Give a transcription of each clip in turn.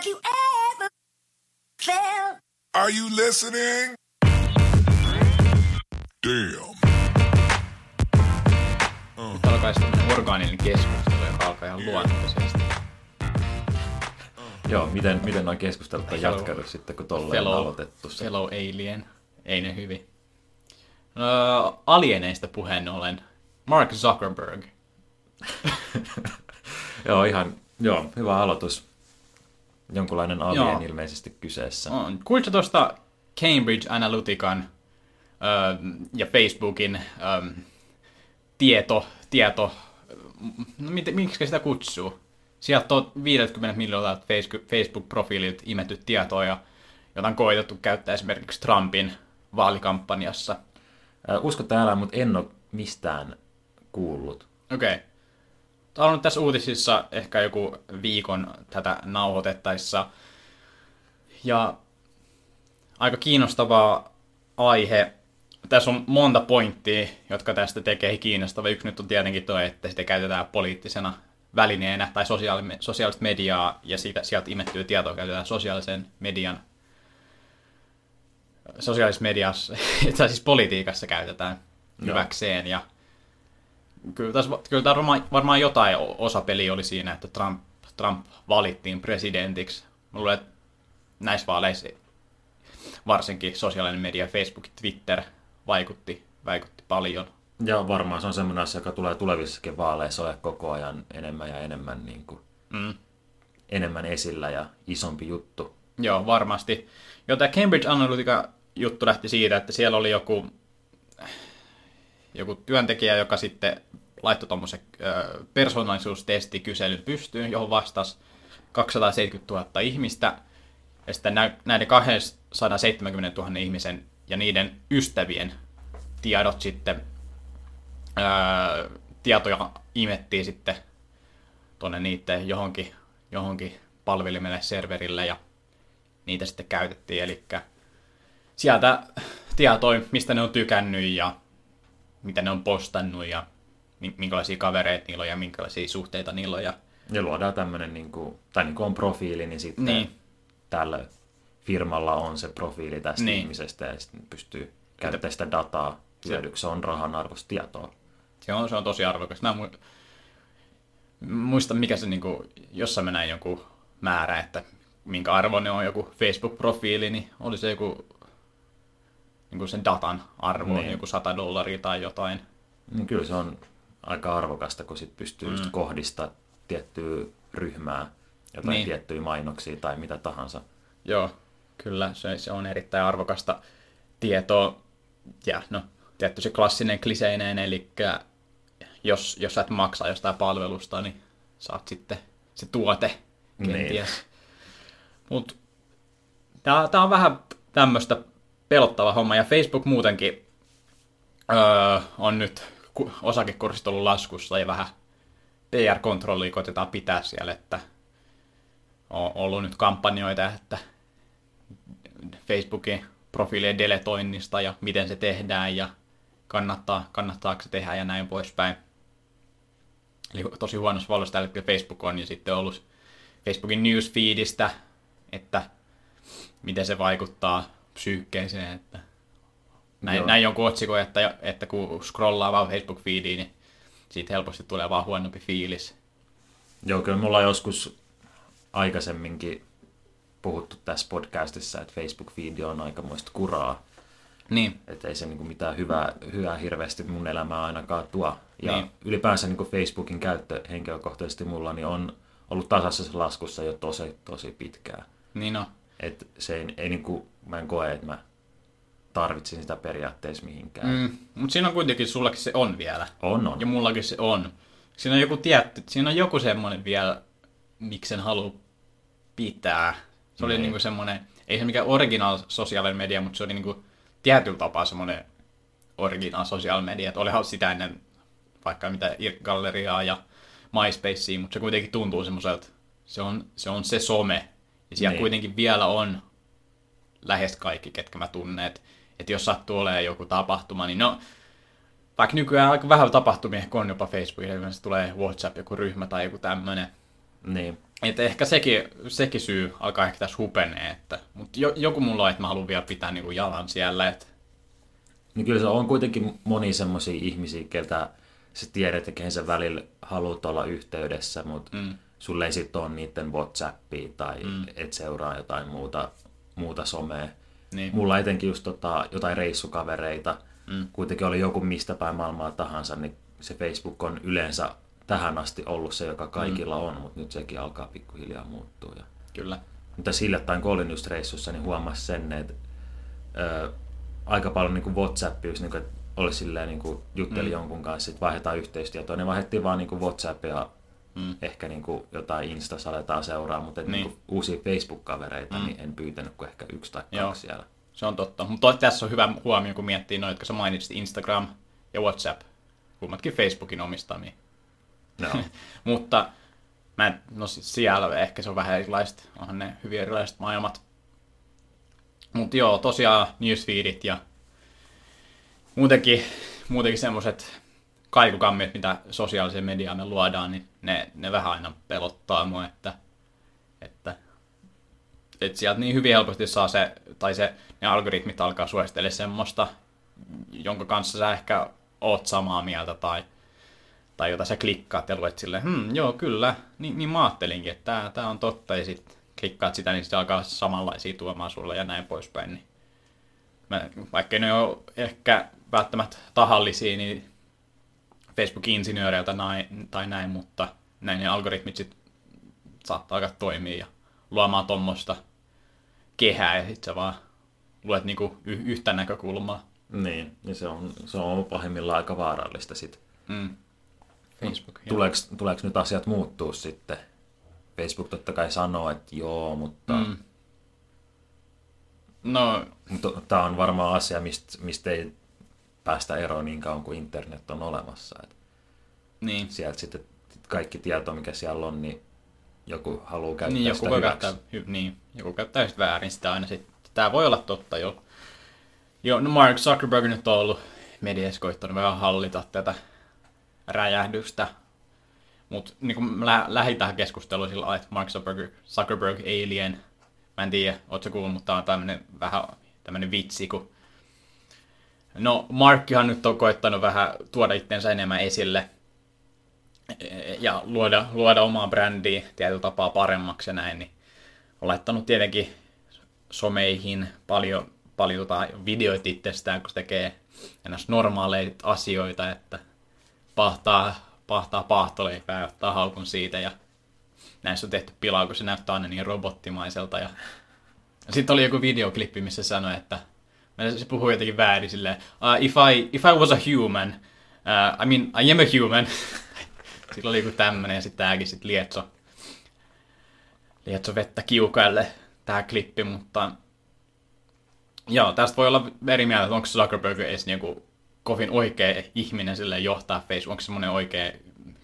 Have you ever felt? Are you listening? Damn. Nyt alkaa tämmöinen orgaaninen keskustelu, joka alkaa ihan luonnollisesti. Joo, miten, miten noin keskustelut on jatkanut sitten, kun tolleen on Fellow, aloitettu se? fellow alien. Ei ne hyvin. No, alieneista puheen ollen. Mark Zuckerberg. Joo, ihan, joo, hyvä aloitus. Jonkunlainen alien Joo. ilmeisesti kyseessä. On. Kuulitko tuosta Cambridge Analytican ö, ja Facebookin ö, tieto, tieto, no miten, miksi sitä kutsuu? Sieltä on 50 miljoonaa Facebook-profiililta imetty tietoa, jota on koitettu käyttää esimerkiksi Trumpin vaalikampanjassa. Usko tai älä, mutta en ole mistään kuullut. Okei. Okay. Tämä on nyt tässä uutisissa ehkä joku viikon tätä nauhoitettaessa. Ja aika kiinnostava aihe. Tässä on monta pointtia, jotka tästä tekee kiinnostava. Yksi nyt on tietenkin tuo, että sitä käytetään poliittisena välineenä tai sosiaali- sosiaalista mediaa ja siitä, sieltä imettyä tietoa käytetään sosiaalisen median sosiaalisessa mediassa, tai siis politiikassa käytetään hyväkseen. Ja kyllä tässä, kyllä tässä varmaan, varmaan jotain o- osapeliä oli siinä, että Trump, Trump valittiin presidentiksi. Mä luulen, että näissä vaaleissa varsinkin sosiaalinen media, Facebook, Twitter vaikutti, vaikutti paljon. Ja varmaan se on semmoinen asia, joka tulee tulevissakin vaaleissa ole koko ajan enemmän ja enemmän, niin kuin, Mm. enemmän esillä ja isompi juttu. Joo, varmasti. Jo tämä Cambridge Analytica juttu lähti siitä, että siellä oli joku, joku työntekijä, joka sitten laittoi tuommoisen persoonallisuustestikyselyn pystyyn, johon vastasi 270 000 ihmistä. Ja sitten nä- näiden 270 000 ihmisen ja niiden ystävien tiedot sitten, ää, tietoja imettiin sitten tuonne niiden johonkin, johonkin palvelimelle, serverille ja niitä sitten käytettiin. Eli sieltä tietoi, mistä ne on tykännyt ja mitä ne on postannut ja mi- minkälaisia kavereita niillä on ja minkälaisia suhteita niillä on. Ja, Ja luodaan tämmöinen, niin kuin, tai niin kuin on profiili, niin sitten Niin. tällä firmalla on se profiili tästä Niin. ihmisestä ja sitten pystyy käyttämään sitä dataa hyödyksi. Se on rahan arvosta tietoa. se, on, se on tosi arvokas. Mä en mu- muista, mikä se niinku, jossain mä näin jonkun määrä, että minkä arvoinen on joku Facebook-profiili, niin oli se joku niin sen datan arvo, Niin. joku 100 dollaria tai jotain. Niin kyllä se on aika arvokasta, kun sit pystyy mm. kohdistaa tiettyä ryhmää, jotain Niin. niin. tiettyjä mainoksia tai mitä tahansa. Joo, kyllä se, se on erittäin arvokasta tietoa. Ja no, tietty se klassinen kliseinen, eli jos, jos sä et maksa jostain palvelusta, niin saat sitten se tuote kenties. Niin. Mutta tää, tää on vähän tämmöistä pelottava homma, ja Facebook muutenkin öö, on nyt ku- osakekurssit ollut laskussa, ja vähän PR-kontrollia koitetaan pitää siellä, että on ollut nyt kampanjoita, että Facebookin profiilien deletoinnista ja miten se tehdään ja kannattaa, kannattaako se tehdä ja näin poispäin. Eli tosi huonossa valossa tällä hetkellä Facebook on ja sitten ollut Facebookin newsfeedistä, että miten se vaikuttaa psyykkeeseen, että näin, Joo. näin jonkun otsikon, että, että kun scrollaa vaan Facebook-feediin, niin siitä helposti tulee vaan huonompi fiilis. Joo, kyllä mulla on joskus aikaisemminkin puhuttu tässä podcastissa, että Facebook-feed on aikamoista kuraa. Niin, Että ei se niinku mitään hyvää, hyvää hirveästi mun elämää ainakaan tuo. Ja Niin. niin. ylipäänsä niinku Facebookin käyttö henkilökohtaisesti mulla niin on ollut tasaisessa laskussa jo tosi, tosi pitkään. niin on. Et se ei, ei niinku, mä en koe, että mä tarvitsin sitä periaatteessa mihinkään. Mm. Mutta siinä on kuitenkin, sullakin se on vielä. On, on. Ja mullakin se on. Siinä on joku tietty, siinä on joku semmoinen vielä, miksi sen haluaa pitää. Se oli Niin. niinku semmoinen, ei se mikään original sosiaalinen media, mutta se oli niinku tietyllä tapaa semmoinen original sosiaalinen media. Että olihan sitä ennen vaikka mitä galleriaa ja MySpacea, mutta se kuitenkin tuntuu semmoiselta, se on se, on se some. Ja siellä Niin. kuitenkin vielä on lähes kaikki, ketkä mä tunnen. Että et jos sattuu olemaan joku tapahtuma, niin no, vaikka nykyään aika vähän tapahtumia ehkä on jopa Facebookissa, yleensä tulee WhatsApp, joku ryhmä tai joku tämmöinen. Niin. että ehkä sekin, sekin syy alkaa ehkä tässä hupenee, että, mutta jo, joku mulla on, että mä haluan vielä pitää niinku jalan siellä, että Niin kyllä se on kuitenkin moni semmoisia ihmisiä, keltä sä tiedät, että kehen sä välillä haluat olla yhteydessä, mutta mm. Sulle ei sitten ole niiden Whatsappia tai mm. et seuraa jotain muuta, muuta somea. Niin. Mulla etenkin just tota, jotain reissukavereita, mm. kuitenkin oli joku mistä päin maailmaa tahansa, niin se Facebook on yleensä tähän asti ollut se, joka kaikilla mm. on, mutta nyt sekin alkaa pikkuhiljaa muuttua. Ja... kyllä. Mutta hiljattain, kun olin just reissussa, niin huomasin sen, että ö, aika paljon niin WhatsApp, just niin kuin, että oli silleen, niin kuin jutteli mm. jonkun kanssa, sitten vaihdetaan yhteistietoa, niin vaihdettiin vaan niin WhatsAppia, mm. ehkä niin kuin jotain Instassa aletaan seuraa, mutta niin. Niin. Kuin uusia Facebook-kavereita, mm. niin en pyytänyt kuin ehkä yksi tai Joo. kaksi siellä. Se on totta. Mutta tässä on hyvä huomio, kun miettii noita, jotka sä mainitsit, Instagram ja WhatsApp. Kummatkin Facebookin omistamia. No. Mutta mä en, no siellä ehkä se on vähän erilaiset, onhan ne hyvin erilaiset maailmat. Mutta joo, tosiaan newsfeedit ja muutenkin, muutenkin semmoiset kaikukammit, mitä sosiaaliseen mediaan me luodaan, niin ne, ne vähän aina pelottaa mua, että, että, että sieltä niin hyvin helposti saa se, tai se, ne algoritmit alkaa suositella semmoista, jonka kanssa sä ehkä oot samaa mieltä, tai, tai jota sä klikkaat ja luet silleen, hmm, joo, kyllä, niin, niin mä ajattelinkin, että tää, tää on totta, ja sit klikkaat sitä, niin se alkaa samanlaisia tuomaan sulle ja näin poispäin. Niin mä, vaikka ne ole ehkä välttämättä tahallisia, niin Facebook-insinööreiltä tai näin, mutta näin ne algoritmit sit saattaa alkaa toimia ja luomaan tuommoista kehää, ja sit sä vaan luet niinku y- yhtä näkökulmaa. Niin, ja se on, se on pahimmillaan aika vaarallista sitten. Mm. Facebook. Tuleeko, tuleeko nyt asiat muuttuu sitten? Facebook totta kai sanoo, että joo, mutta, mm. Mm. No, mutta tämä on varmaan asia, mistä, mistä ei päästä eroon niin kauan kuin internet on olemassa. Et niin. sieltä sitten kaikki tieto, mikä siellä on, niin joku haluaa käyttää Niin, joku sitä voi käyttää, hy, niin, joku käyttää just väärin sitä aina sitten. Tää voi olla totta jo. Joo, no Mark Zuckerberg nyt on ollut mediassa koittanut vähän hallita tätä räjähdystä. Mutta niin mä lä- lähdin tähän keskusteluun sillä että Mark Zuckerberg, Zuckerberg Alien. Mä en tiedä, ootko kuullut, mutta tää on tämmönen vähän tämmönen vitsi, kun No, Markkihan nyt on koittanut vähän tuoda itsensä enemmän esille ja luoda, luoda omaa brändiä tietyllä tapaa paremmaksi ja näin, niin on laittanut tietenkin someihin paljon, paljon tota videoita itsestään, kun tekee ennäs normaaleita asioita, että pahtaa, pahtaa paahtoleipää ja ottaa haukun siitä ja näissä on tehty pilaa, kun se näyttää aina niin robottimaiselta ja sitten oli joku videoklippi, missä sanoi, että se puhuu jotenkin väärin silleen, uh, if, I, if I was a human, uh, I mean, I am a human. Sillä oli joku tämmönen ja sitten tääkin sit lietso, lietso vettä kiukaille tää klippi, mutta joo, tästä voi olla eri mieltä, että onko Zuckerberg edes niinku kovin oikea ihminen sille johtaa Facebook, onko se semmoinen oikea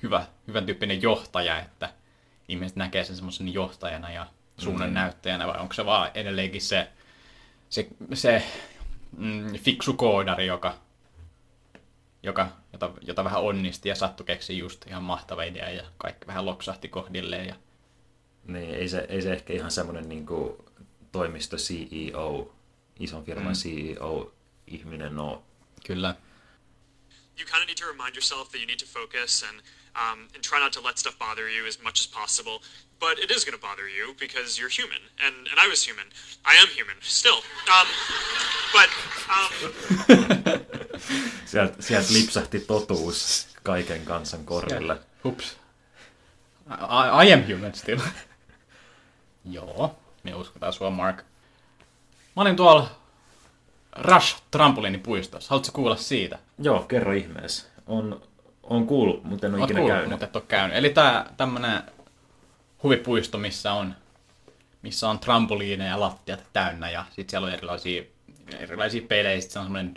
hyvä, hyvän tyyppinen johtaja, että ihmiset näkee sen semmoisen johtajana ja suunnan näyttäjänä, vai onko se vaan edelleenkin se, se, se mm, fiksu koodari, joka, joka, jota, jota vähän onnisti ja sattui keksi just ihan mahtava idea ja kaikki vähän loksahti kohdilleen. Ja, Niin, ei se, ei se ehkä ihan semmoinen niin toimisto CEO, ison firman mm. CEO-ihminen ole. kyllä. You kind of need to remind yourself that you need to focus and um, and try not to let stuff bother you as much as possible. But it is going to bother you because you're human, and and I was human. I am human still. Um, but um, Sieltä, sieltä lipsahti totuus kaiken kansan korville. Hups. I, I am human still. Joo, me uskotaan sua, Mark. Mä olin tuolla Rush trampoliinipuistossa. Haluatko kuulla siitä? Joo, kerro ihmeessä. On, on kuullut, mutta en ole Oot ikinä kuullut, käynyt. mutta et ole käynyt. Eli tää tämmönen huvipuisto, missä on, missä on trampoliineja ja lattiat täynnä ja sit siellä on erilaisia, erilaisia pelejä. Sit se on semmonen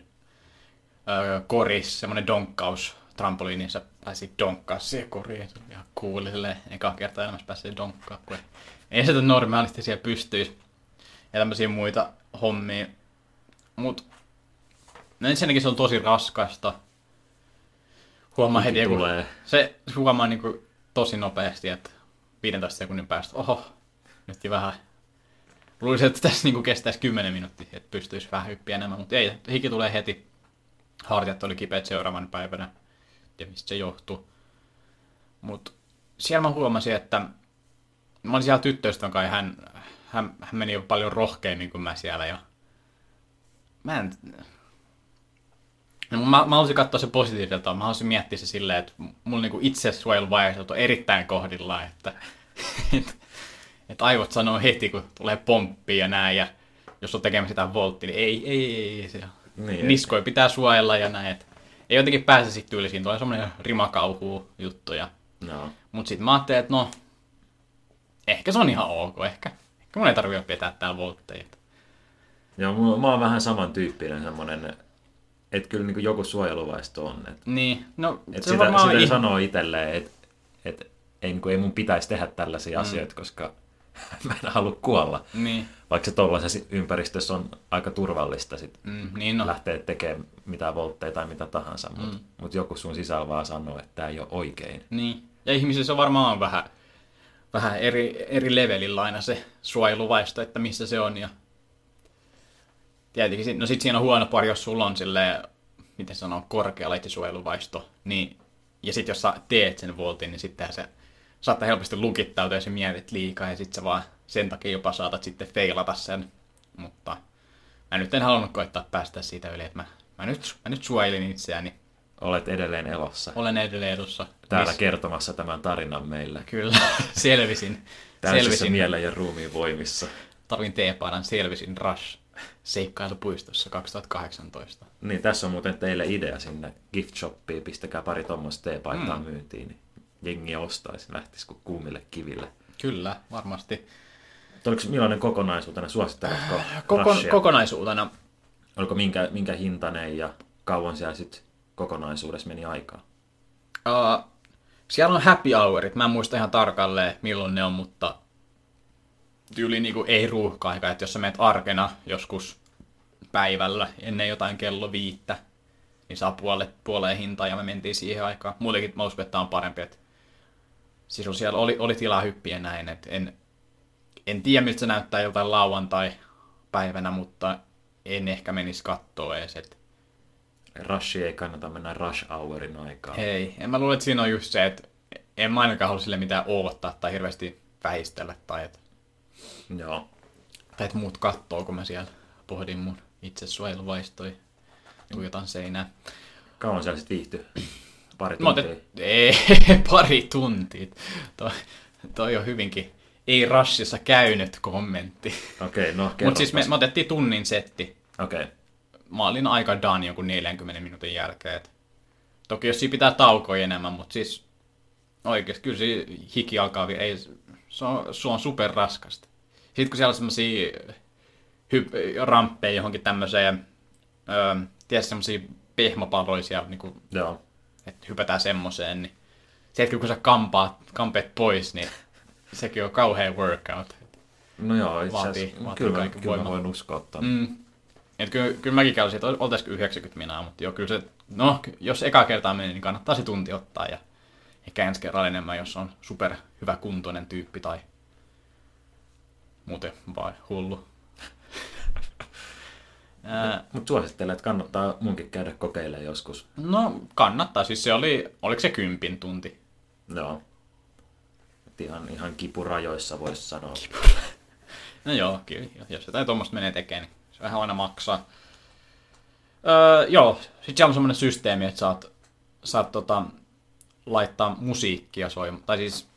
öö, koris, semmonen donkkaus trampoliini, sä pääsit donkkaa siihen koriin. Se oli ihan cool, silleen, eka kertaa elämässä pääsee donkkaa, kun ei, ei sitä normaalisti siellä pystyisi. Ja tämmöisiä muita hommia. Mut no ensinnäkin se on tosi raskasta. Huomaa heti, kun tulee. se huomaa niinku tosi nopeasti, että 15 sekunnin päästä, oho, nyt vähän. Luulisin, että tässä niinku kestäisi 10 minuuttia, että pystyisi vähän hyppiä enemmän, mutta ei, hiki tulee heti. Hartiat oli kipeät seuraavan päivänä, ja mistä se johtuu. Mutta siellä mä huomasin, että mä olin siellä tyttöystävän ja hän, hän, hän meni jo paljon rohkeammin kuin mä siellä. Ja mä en... No, mä, mä haluaisin katsoa se positiiviselta. Mä haluaisin miettiä se silleen, että mulla niinku itse suojeluvaiheet on erittäin kohdillaan, että, että, että aivot sanoo heti, kun tulee pomppi ja näin, ja jos on tekemässä sitä volttia, niin ei, ei, ei, ei se Niin, niskoja pitää suojella ja näin. Et ei jotenkin pääse sitten tyylisiin, tulee semmoinen rimakauhu juttu. Ja... No. Mut sitten mä ajattelin, että no, ehkä se on ihan ok, ehkä. Ehkä mun ei tarvitse pitää täällä voltteja. Joo, mä, mä oon vähän samantyyppinen semmonen, että kyllä niin joku suojeluvaisto on. Et, Niin, no et se sitä, varmaan sitä ihan... sanoo itselleen, että et, ei, niin kuin, ei mun pitäisi tehdä tällaisia mm. asioita, koska mä en halua kuolla. Niin, Vaikka se tollaisessa ympäristössä on aika turvallista sit mm, niin no. lähteä tekemään mitä voltteja tai mitä tahansa, mutta Mm. mut joku sun sisällä vaan sanoo, että tämä ei ole oikein. Niin. Ja ihmisissä varmaan on vähän, vähän eri, eri levelillä aina se suojeluvaisto, että missä se on. Ja tietenkin, no sit siinä on huono pari, jos sulla on silleen, miten sanoo, korkea suojeluvaisto, niin, ja sit jos sä teet sen voltin, niin sittenhän se saattaa helposti lukittautua, jos mietit liikaa, ja sit sä vaan sen takia jopa saatat sitten feilata sen. Mutta mä nyt en halunnut koittaa päästä siitä yli, että mä, mä, nyt, mä nyt suojelin itseäni. Olet edelleen elossa. Olen edelleen edussa. Täällä Miss- kertomassa tämän tarinan meille. Kyllä, selvisin. Täysissä selvisin. mielen ja ruumiin voimissa. Tarvin teepaidan, selvisin Rush seikkailupuistossa 2018. Niin, tässä on muuten teille idea sinne gift shoppiin. Pistäkää pari tuommoista teepaitaa mm. myyntiin, niin jengi ostaisi, lähtisi kuin kuumille kiville. Kyllä, varmasti. Oliko millainen kokonaisuutena? Suositteletko Koko, Rushia? kokonaisuutena Oliko minkä, minkä hintainen ja kauan siellä sitten kokonaisuudessa meni aikaa? Uh, siellä on happy hourit. Mä en muista ihan tarkalleen milloin ne on, mutta tyyli niinku ei ruuhka-aika. Että jos sä menet arkena joskus päivällä ennen jotain kello viittä, niin saa puolet, puoleen hintaa ja me mentiin siihen aikaan. Muutenkin mä uskon, että tää on parempi. Että siis on siellä oli, oli tilaa hyppiä näin. Et en, en tiedä, miltä se näyttää jotain lauantai-päivänä, mutta en ehkä menisi kattoo edes. Et Rushi ei kannata mennä rush hourin aikaan. Ei, en mä luule, että siinä on just se, että en mä ainakaan halua sille mitään oottaa tai hirveästi väistellä tai että, Joo. tai että muut kattoo, kun mä siellä pohdin mun itse suojeluvaistoja. Tuijotan seinää. Kauan siellä sitten viihtyi? Pari tuntia. otet, ei, pari tuntia. Toi, toi on hyvinkin ei rassissa käynyt kommentti. Okei, no Mutta siis me, me otettiin tunnin setti. Okei. Mä olin aika done jonkun 40 minuutin jälkeen. Et toki jos siinä pitää taukoja enemmän, mutta siis oikeesti kyllä se hiki alkaa, vi- ei, se on, se on super raskasta. Sitten kun siellä on semmosia hyp- ramppeja johonkin tämmöiseen, öö, tiedä semmosia pehmopalloja siellä, niinku, Joo. että hypätään semmoseen, niin se hetki kun sä kampaat, kampeet pois, niin sekin on kauhea workout. No joo, itse Vaatii- asiassa. vaatii Kyllä, mä- kyllä mä voin uskoa. Mm. Et kyllä, kyllä mäkin käyn siitä, oltaisiko 90 minaa, mutta joo, kyllä se, no, jos eka kertaa meni, niin kannattaa se tunti ottaa ja ehkä ensi kerralla enemmän, jos on super hyvä kuntoinen tyyppi tai muuten vai hullu. Mutta suosittelen, että kannattaa munkin käydä kokeilemaan joskus. no, kannattaa. Siis se oli, oliko se kympin tunti? Joo. Et ihan, ihan kipurajoissa voisi sanoa. No joo, kyllä. Jos jotain tuommoista menee tekemään, niin se vähän aina maksaa. Öö, joo, sitten siellä on semmoinen systeemi, että saat, saat tota, laittaa musiikkia soimaan. Tai siis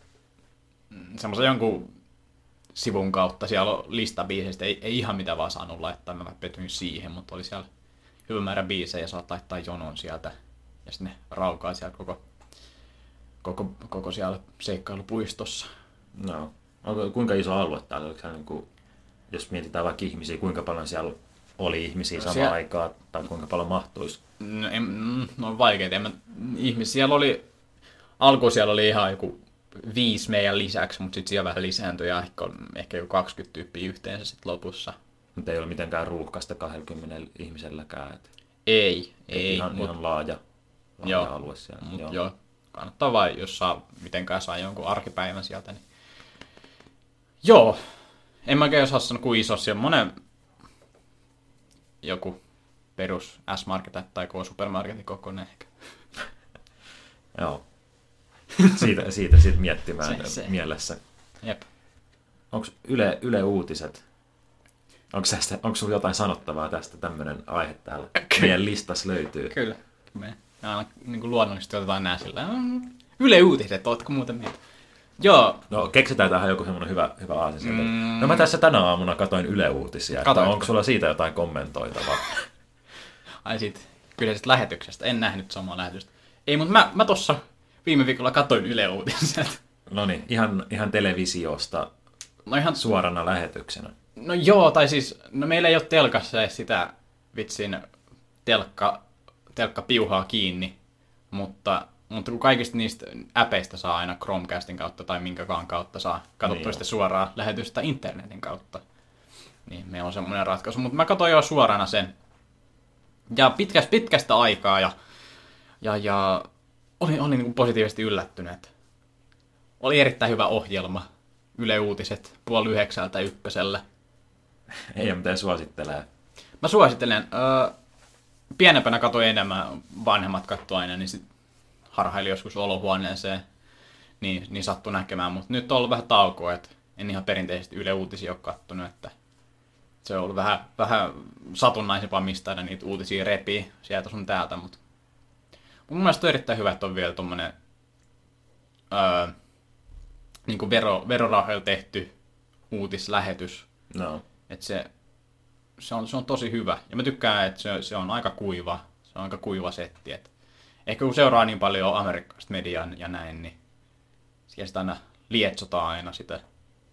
mm, semmoisen jonkun sivun kautta. Siellä on lista biiseistä. Ei, ei ihan mitä vaan saanut laittaa. Mä petyin siihen, mutta oli siellä hyvä määrä biisejä. Saat laittaa jonon sieltä. Ja sitten ne raukaa siellä koko, koko, koko siellä seikkailupuistossa. No. Onko, kuinka iso alue täällä? Oliko niin kuin, jos mietitään vaikka ihmisiä, kuinka paljon siellä oli ihmisiä samaan Siellä- aikaan, tai kuinka paljon mahtuisi? No, en, no on vaikeita. En mä, ihmis, siellä oli, alkuun siellä oli ihan joku viisi meidän lisäksi, mutta sitten siellä vähän lisääntyi ja ehkä, ehkä joku 20 tyyppiä yhteensä sitten lopussa. Mutta ei ole mitenkään ruuhkasta 20 ihmiselläkään. Et, Ei, et ei, ihan, mutta ihan laaja, laaja Joo, alue siellä. mut joo. joo. kannattaa vain, jos saa mitenkään saa jonkun arkipäivän sieltä, niin Joo. En mä oikein osaa sanoa, kuin iso on. Monen joku perus S-Market tai K-supermarketin kokoinen ehkä. Joo. Siitä, siitä sit miettimään Se- se. mielessä. Jep. Onko Yle, Yle Uutiset? Onko, tästä, onko sulla jotain sanottavaa tästä? Tämmöinen aihe täällä meidän listas löytyy. Kyllä. Me aina niin kuin luonnollisesti otetaan nää sillä mm, Yle Uutiset, ootko muuten mieltä? Joo, No keksitään tähän joku semmoinen hyvä, hyvä aasinsilta. Mm. No mä tässä tänä aamuna katoin Yle Uutisia. Että Katoitko? onko sulla siitä jotain kommentoitavaa? ai siitä kyseisestä lähetyksestä. En nähnyt samaa lähetystä. Ei, mutta mä, mä tossa viime viikolla katoin Yle Uutiset. No niin, ihan, ihan televisiosta No ihan suorana lähetyksenä. No joo, tai siis, no meillä ei ole telkassa edes sitä vitsin telkka, telkka piuhaa kiinni, mutta, mutta kun kaikista niistä äpeistä saa aina Chromecastin kautta tai minkäkaan kautta saa katsottua Niin sitten suoraan lähetystä internetin kautta, niin meillä on semmoinen ratkaisu. Mutta mä katsoin jo suorana sen. Ja pitkästä, pitkästä aikaa ja, ja, ja olin, olin niin positiivisesti yllättynyt. Oli erittäin hyvä ohjelma. Yle Uutiset puoli yhdeksältä ykkösellä. Ei ole mitään suosittelee. Mä suosittelen. Öö, pienempänä katsoin enemmän, vanhemmat katsoi aina, niin sit harhaili joskus olohuoneeseen, niin, niin sattui näkemään. Mutta nyt on ollut vähän taukoa, että en ihan perinteisesti Yle Uutisia ole kattonut, että se on ollut vähän, vähän satunnaisempaa mistä aina niitä uutisia repii sieltä sun täältä, mutta mun mielestä on erittäin hyvä, että on vielä tommonen öö, niin kuin vero, verorahoilla tehty uutislähetys, No. että se, se, on, se on tosi hyvä. Ja mä tykkään, että se, se on aika kuiva. Se on aika kuiva setti. Et ehkä kun seuraa niin paljon amerikkalaista mediaa ja näin, niin siellä sitä aina lietsotaan aina sitä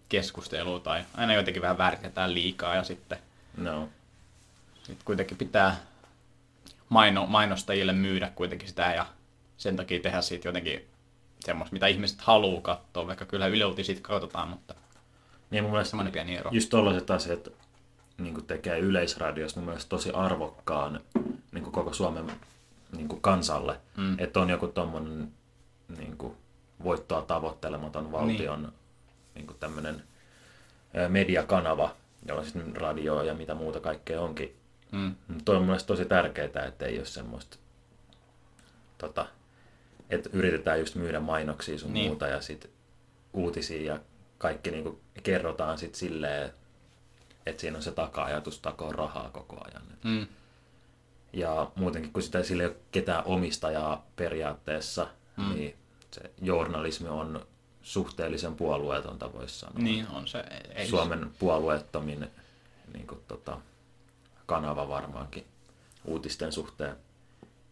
keskustelua tai aina jotenkin vähän väritetään liikaa ja sitten No. sit kuitenkin pitää maino, mainostajille myydä kuitenkin sitä ja sen takia tehdä siitä jotenkin semmoista, mitä ihmiset haluaa katsoa, vaikka kyllä Yle Uutisia katsotaan, mutta Niin mun mielestä semmoinen pieni ero. just tollaiset asiat niin tekee yleisradiossa mun mielestä tosi arvokkaan niin koko Suomen niin kansalle. Mm. Että on joku tommonen niin kuin voittoa tavoittelematon valtion niin. Niin kuin tämmönen mediakanava, jolla sitten radio ja mitä muuta kaikkea onkin. Mm. Toi on mun mielestä tosi tärkeää, että ei ole semmoista, tota, että yritetään just myydä mainoksia sun Niin. muuta ja sit uutisia ja kaikki niinku kerrotaan sit silleen, että siinä on se taka-ajatus takoa rahaa koko ajan. Mm. Ja muutenkin, kun sitä sillä ei ole ketään omistajaa periaatteessa, mm. niin se journalismi on suhteellisen puolueetonta, voisi sanoa. Niin on se. Ei, Suomen puolueettomin niin kuin, tota, kanava varmaankin uutisten suhteen.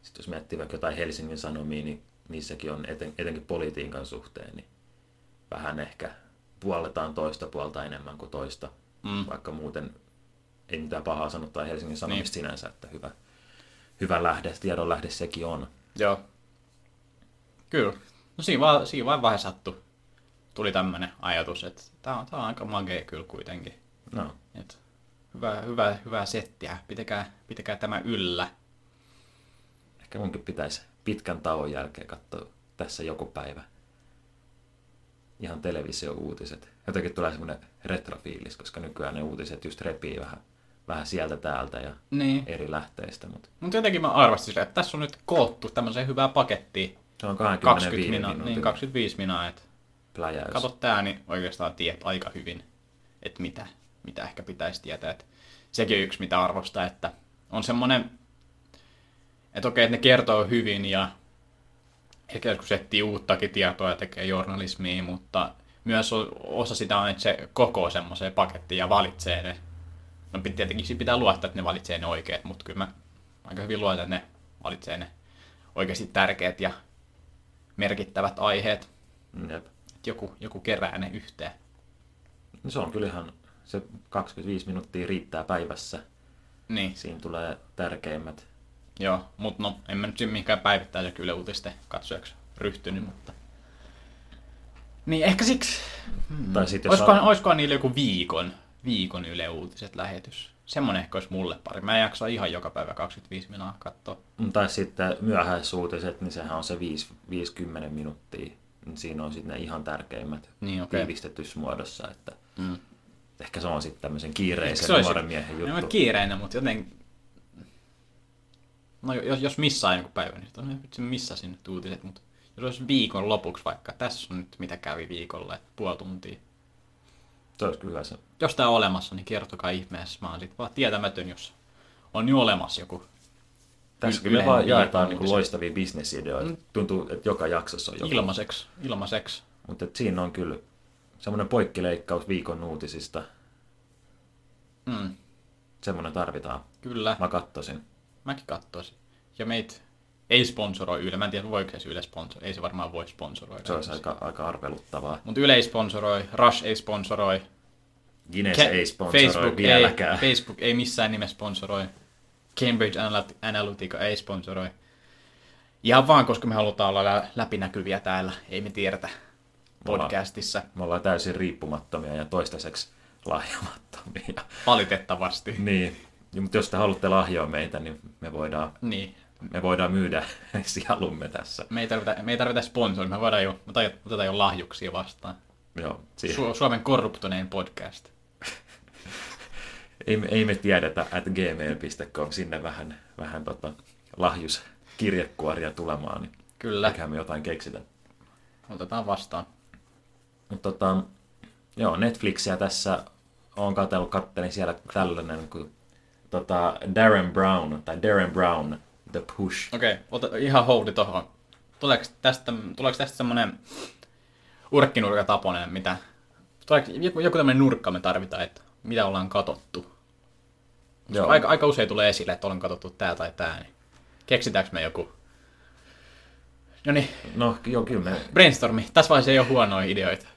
Sitten jos miettii vaikka jotain Helsingin Sanomia, niin niissäkin on eten, etenkin politiikan suhteen, niin vähän ehkä puolletaan toista puolta enemmän kuin toista. Mm. Vaikka muuten ei mitään pahaa sanottaa Helsingin Sanomista Niin. sinänsä, että hyvä, hyvä lähde, tiedon lähde sekin on. Joo. Kyllä. No siinä vaan, siinä vaan vaiheessa sattui. Tuli tämmönen ajatus, että tää on, tää on aika magea kyllä kuitenkin. No, Et hyvä, hyvä, hyvää settiä. Pitäkää, pitäkää tämä yllä. ehkä munkin pitäisi pitkän tauon jälkeen katsoa tässä joku päivä ihan televisio-uutiset. Jotenkin tulee semmoinen retrofiilis, koska nykyään ne uutiset just repii vähän, vähän sieltä täältä ja Niin. eri lähteistä, mutta Mutta jotenkin mä arvastin sitä, että tässä on nyt koottu tämmöiseen hyvää pakettiin. se on 20 25 minaa, niin 25 minaa, että pläjäys. kato tää, niin oikeastaan tiedät aika hyvin, että mitä, mitä ehkä pitäisi tietää. Et sekin on yksi, mitä arvostaa, että on semmoinen, että okei, että ne kertoo hyvin ja ehkä joskus etsii uuttakin tietoa ja tekee journalismia, mutta myös osa sitä on, että se koko semmoiseen pakettiin ja valitsee ne. No tietenkin siinä pitää luottaa, että ne valitsee ne oikeat, mutta kyllä mä aika hyvin luotan, että ne valitsee ne oikeasti tärkeät ja merkittävät aiheet, Jep. että joku, joku kerää ne yhteen. Se on kyllä ihan, se 25 minuuttia riittää päivässä. Niin, Siinä tulee tärkeimmät. joo, mutta no en mä nyt siinä mihinkään päivittäisen kyllä uutisten katsojaksi ryhtynyt, mutta... Niin ehkä siksi, Mm. Tai sit jos olisikohan, on, olisikohan niillä joku viikon, viikon Yle Uutiset lähetys. Semmonen ehkä olisi mulle pari. Mä en jaksa ihan joka päivä 25 minaa katsoa. tai sitten myöhäisuutiset, niin sehän on se 5, 50 minuuttia. niin siinä on sitten ne ihan tärkeimmät Niin, okei. tiivistetyssä muodossa, että Mm. Ehkä se on sitten tämmöisen kiireisen se olisi- nuoren miehen juttu. kiireinen, mutta joten... No jos, jos missaa jonkun päivän, niin sitten vitsi missasin nyt uutiset, mutta jos olisi viikon lopuksi vaikka, tässä on nyt mitä kävi viikolla, että puoli tuntia. Se olisi kyllä se. Jos tää on olemassa, niin kertokaa ihmeessä. Mä oon sit vaan tietämätön, jos on jo olemassa joku. Tässä Yle- kyllä vaan jaetaan niin loistavia bisnesideoita. Tuntuu, että joka jaksossa on joku. Ilmaiseksi, ilmaiseksi. Mutta siinä on kyllä semmoinen poikkileikkaus viikon uutisista. Mm, Semmoinen tarvitaan. kyllä, Mä kattosin. mäkin katsoisin. Ja meitä ei sponsoroi Yle. Mä en tiedä, voiko se Yle sponsoroida. Ei se varmaan voi sponsoroida. Se olisi aika, aika arveluttavaa. Mutta Yle ei sponsoroi, Rush ei sponsoroi, Guinness Ke- ei sponsoroi Facebook vieläkään. Ei, Facebook ei missään nimessä sponsoroi. Cambridge Analyt- Analytica ei sponsoroi. Ihan vaan, koska me halutaan olla lä- läpinäkyviä täällä. Ei me tiedetä podcastissa. Me ollaan täysin riippumattomia ja toistaiseksi lahjomattomia. Valitettavasti. niin. Ja, mutta jos te haluatte lahjoa meitä, niin me voidaan, Niin. me voidaan myydä sielumme tässä. Me ei tarvita, me ei tarvita sponsori, me voidaan jo, me otetaan- jo lahjuksia vastaan. Joo, siihen. Su- Suomen korruptonein podcast. ei, me- ei me tiedetä, että gmail.com sinne vähän, vähän tota, lahjuskirjekuoria tulemaan, niin Kyllä, eiköhän me jotain keksitä. otetaan vastaan. Mutta tota, joo, Netflixiä tässä on katsellut, kattelin siellä tällainen kuin tota, Darren Brown, tai Darren Brown, The Push. Okei, ota ihan holdi tohon. Tuleeko tästä, tuleeko tästä semmonen urkkinurkataponen, mitä... Tuleeko joku, joku tämmönen nurkka me tarvitaan, että mitä ollaan katottu? Joo, Aika, aika usein tulee esille, että ollaan katsottu tää tai tää, niin keksitäänkö me joku? No niin, no joo, kyllä me, brainstormi. Tässä vaiheessa ei ole huonoja ideoita.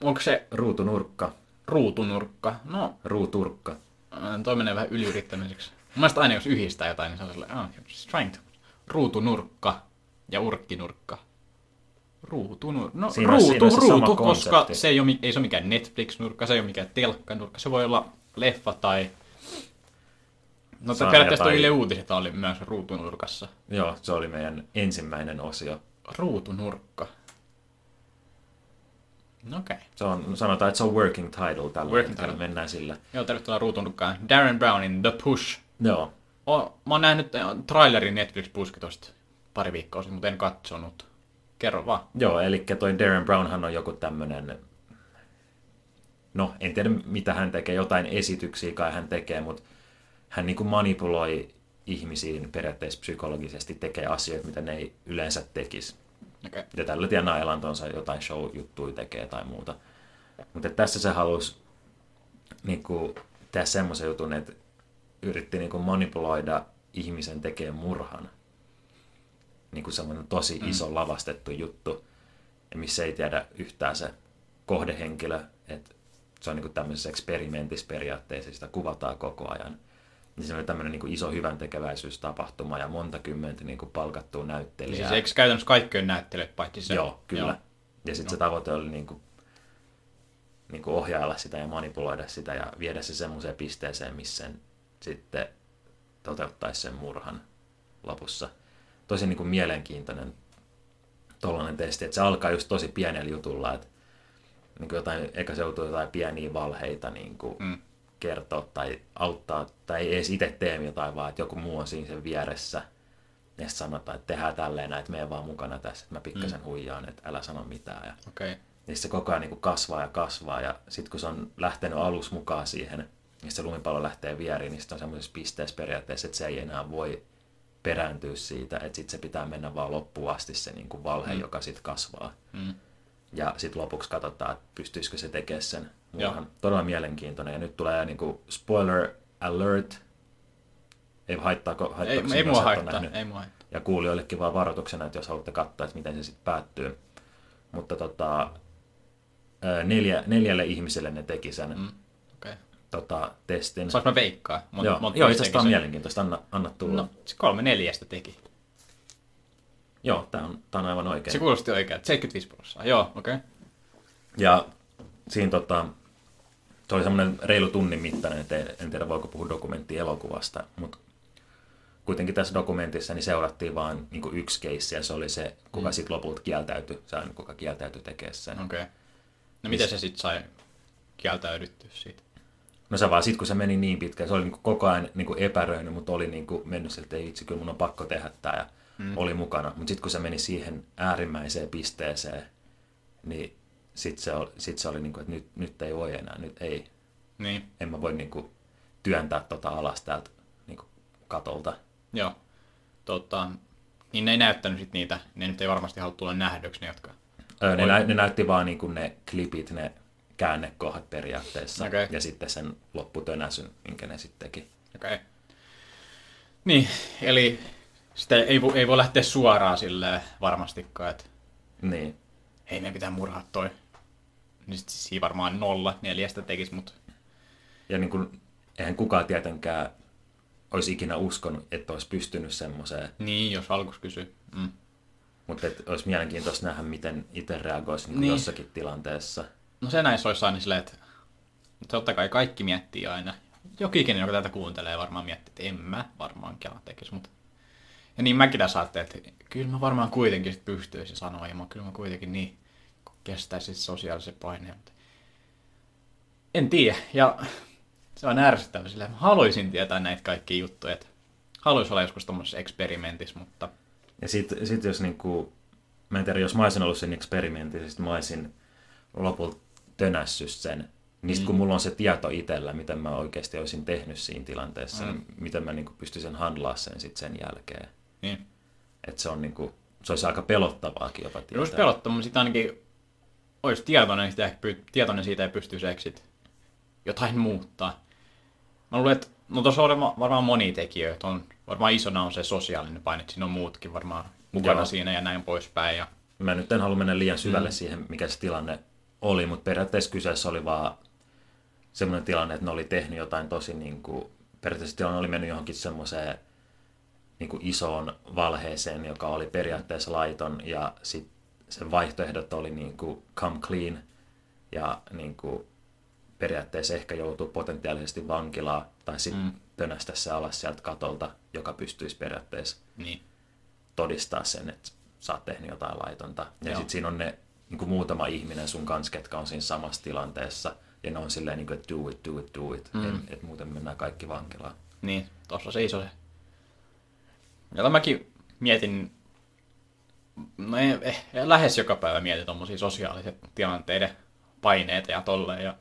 Onko se ruutunurkka, ruutunurkka? No, ruuturkka. Äh, Toi menee vähän yliyrittämiseksi. Mun mielestä aina jos yhdistää jotain, niin se on sellainen, oh, just trying to. Ruutunurkka ja urkkinurkka. Ruutunurkka. No Siinä on- siinä ruutu, se ruutu, koska konsepti. se ei ole, ei se ole mikään Netflix-nurkka, se ei ole mikään telkkanurkka, se voi olla leffa tai... No Sarja periaatteessa toi tai- Yle Uutiset oli myös ruutunurkassa. Joo, se oli meidän ensimmäinen osio. Ruutunurkka. No okei. Okay. Se on, sanotaan, että se on working title tällä Working title. mennään sillä. Joo, tervetuloa ruutunurkkaan. Darren Brownin The Push. Joo, O, mä oon nähnyt äh, trailerin Netflix-puski tosta pari viikkoa sitten, mutta en katsonut. Kerro vaan. Joo, eli toi Darren Brownhan on joku tämmönen, no en tiedä mitä hän tekee, jotain esityksiä kai hän tekee, mutta hän niinku manipuloi ihmisiin periaatteessa psykologisesti, tekee asioita, mitä ne ei yleensä tekisi. Okay. Ja tällä tienaa elantonsa jotain show-juttuja tekee tai muuta. Mutta tässä se halusi niinku, tehdä semmoisen jutun, että yritti niinku manipuloida ihmisen tekee murhan. Niinku semmoinen tosi mm. iso lavastettu juttu, missä ei tiedä yhtään se kohdehenkilö, että se on niinku tämmöisessä eksperimentissä periaatteessa, sitä kuvataan koko ajan. Niin se oli tämmöinen niinku iso hyvän tekeväisyystapahtuma ja monta kymmentä niinku palkattua näyttelijää. Siis eikö käytännössä kaikki on näyttelyt paitsi se? Joo, kyllä. Joo. Ja sitten se tavoite oli niinku, niinku ohjailla sitä ja manipuloida sitä ja viedä se semmoiseen pisteeseen, missä sen sitten toteuttaisi sen murhan lopussa. Tosi niinku mielenkiintoinen tollainen testi, että se alkaa just tosi pienellä jutulla, että niinku jotain, eka se joutuu jotain pieniä valheita niinku mm. Kertoa tai auttaa, tai ei edes itse tee jotain, vaan että joku muu on siinä sen vieressä. Ja sanotaan, että tehdään tälleen näin, että mene vaan mukana tässä, että mä pikkasen mm. huijaan, että älä sano mitään. Ja. Okay. sit se koko ajan niin kuin kasvaa ja kasvaa, ja sitten kun se on lähtenyt alus mukaan siihen, ja se lumipallo lähtee vieriin, niin sitten on semmoisessa pisteessä periaatteessa, että se ei enää voi perääntyä siitä, että sitten se pitää mennä vaan loppuun asti se niin kuin valhe, mm. joka sitten kasvaa. Mm. Ja sitten lopuksi katsotaan, että pystyisikö se tekemään sen Joo. Todella mielenkiintoinen. Ja nyt tulee niin kuin spoiler alert. Ei haittaako, Ei, haittaako ei sinua, mua haittaa, nähnyt? ei mua haittaa. Ja kuulijoillekin vaan varoituksena, että jos haluatte katsoa, että miten se sitten päättyy. Mutta tota, neljä, neljälle ihmiselle ne teki sen mm. Okay. tota, testin. Saanko mä veikkaa? Mon, Joo, monta joo itse asiassa tämä on mielenkiintoista. Anna, anna tulla. No, se kolme neljästä teki. Joo, tämä on, tää on aivan oikein. Se kuulosti oikein, 75 prosenttia. Joo, okei. Okay. Ja siinä tota, se oli semmoinen reilu tunnin mittainen, että en tiedä voiko puhua dokumentti elokuvasta, mutta kuitenkin tässä dokumentissa niin seurattiin vain niin yksi keissi, ja se oli se, kuka mm. sitten lopulta kieltäytyi, se aina, kuka kieltäytyi tekemään sen. Okei. Okay. No miten se sitten sai kieltäydyttyä siitä? No se vaan sitten, kun se meni niin pitkään, se oli niin koko ajan niin epäröinyt, mutta oli niin mennyt siltä, että itse, kyllä mun on pakko tehdä tämä, ja mm. oli mukana. Mutta sitten kun se meni siihen äärimmäiseen pisteeseen, niin sitten se oli, sit se oli niin kuin, että nyt, nyt ei voi enää, nyt ei. Niin, En mä voi niin kuin työntää tota alas täältä niin kuin katolta. joo. Tota, niin ne ei näyttänyt sit niitä, ne nyt ei varmasti halua tulla nähdyksi ne, jotka... Öö, ne, nä, ne näytti vaan niin kuin ne klipit, ne käännekohdat periaatteessa, Okei. ja sitten sen lopputönäsyn, minkä ne sitten teki. Okei. Okay. Niin, eli sitä ei, ei voi lähteä suoraan silleen varmastikaan, että Niin. hei, meidän pitää murhaa toi. Niin sit siinä varmaan nolla neljästä tekisi, mutta Ja niin kuin, eihän kukaan tietenkään olisi ikinä uskonut, että olisi pystynyt semmoiseen, niin, jos alkus kysyy. Mm. mutta olisi mielenkiintoista nähdä, miten itse reagoisi niin Niin. jossakin tilanteessa. No se näissä olisi aina silleen, että totta kai kaikki miettii aina. Jokikinen, joka tätä kuuntelee, varmaan miettii, että en mä varmaan Kela tekisi, mutta... Ja niin mäkin tässä ajattelin, että kyllä mä varmaan kuitenkin sit pystyisin sanoa, ja mä, kyllä mä kuitenkin niin kestäisin sosiaalisen paineen. En tiedä, ja se on ärsyttävä silleen, mä haluaisin tietää näitä kaikkia juttuja, haluaisin olla joskus tuommoisessa eksperimentissä, mutta Ja sitten sit jos niin kuin, mä en tiedä, jos mä olisin ollut sen eksperimentin, sitten mä olisin lopulta tönässyt sen, niin sit kun mulla on se tieto itsellä, mitä mä oikeasti olisin tehnyt siinä tilanteessa, mm. niin miten mä niin kuin pystyisin handlaa sen sit sen jälkeen. niin. Että se on niin kuin, se olisi aika pelottavaakin jopa Kyllä olisi tietää. pelottava, mutta sitten ainakin olisi tietoinen, siitä, tietoinen siitä ja pystyisi sit jotain muuttaa. Mä luulen, että no tuossa on varma- varmaan monia tekijöitä. On, varmaan isona on se sosiaalinen paine, että siinä on muutkin varmaan mukana Joo. siinä ja näin poispäin. Ja, Mä nyt en halua mennä liian syvälle mm. siihen, mikä se tilanne oli, mutta periaatteessa kyseessä oli vaan semmoinen tilanne, että ne oli tehnyt jotain tosi niin kuin, periaatteessa tilanne oli mennyt johonkin semmoiseen niin kuin isoon valheeseen, joka oli periaatteessa laiton ja sit sen vaihtoehdot oli niin kuin come clean ja niin kuin periaatteessa ehkä joutuu potentiaalisesti vankilaan tai sitten mm. tönästä se alas sieltä katolta, joka pystyisi periaatteessa niin. todistaa sen, että sä oot tehnyt jotain laitonta. Ja sitten siinä on ne niin kuin muutama ihminen sun kanssa, ketkä on siinä samassa tilanteessa. Ja ne on silleen, niin kuin, että do it, do it, do it. Mm. Että et muuten mennään kaikki vankilaan. Niin, tuossa se iso se. Jota mäkin mietin, no ei, eh, lähes joka päivä mietin tommosia sosiaaliset tilanteiden paineita ja tolleen. Ja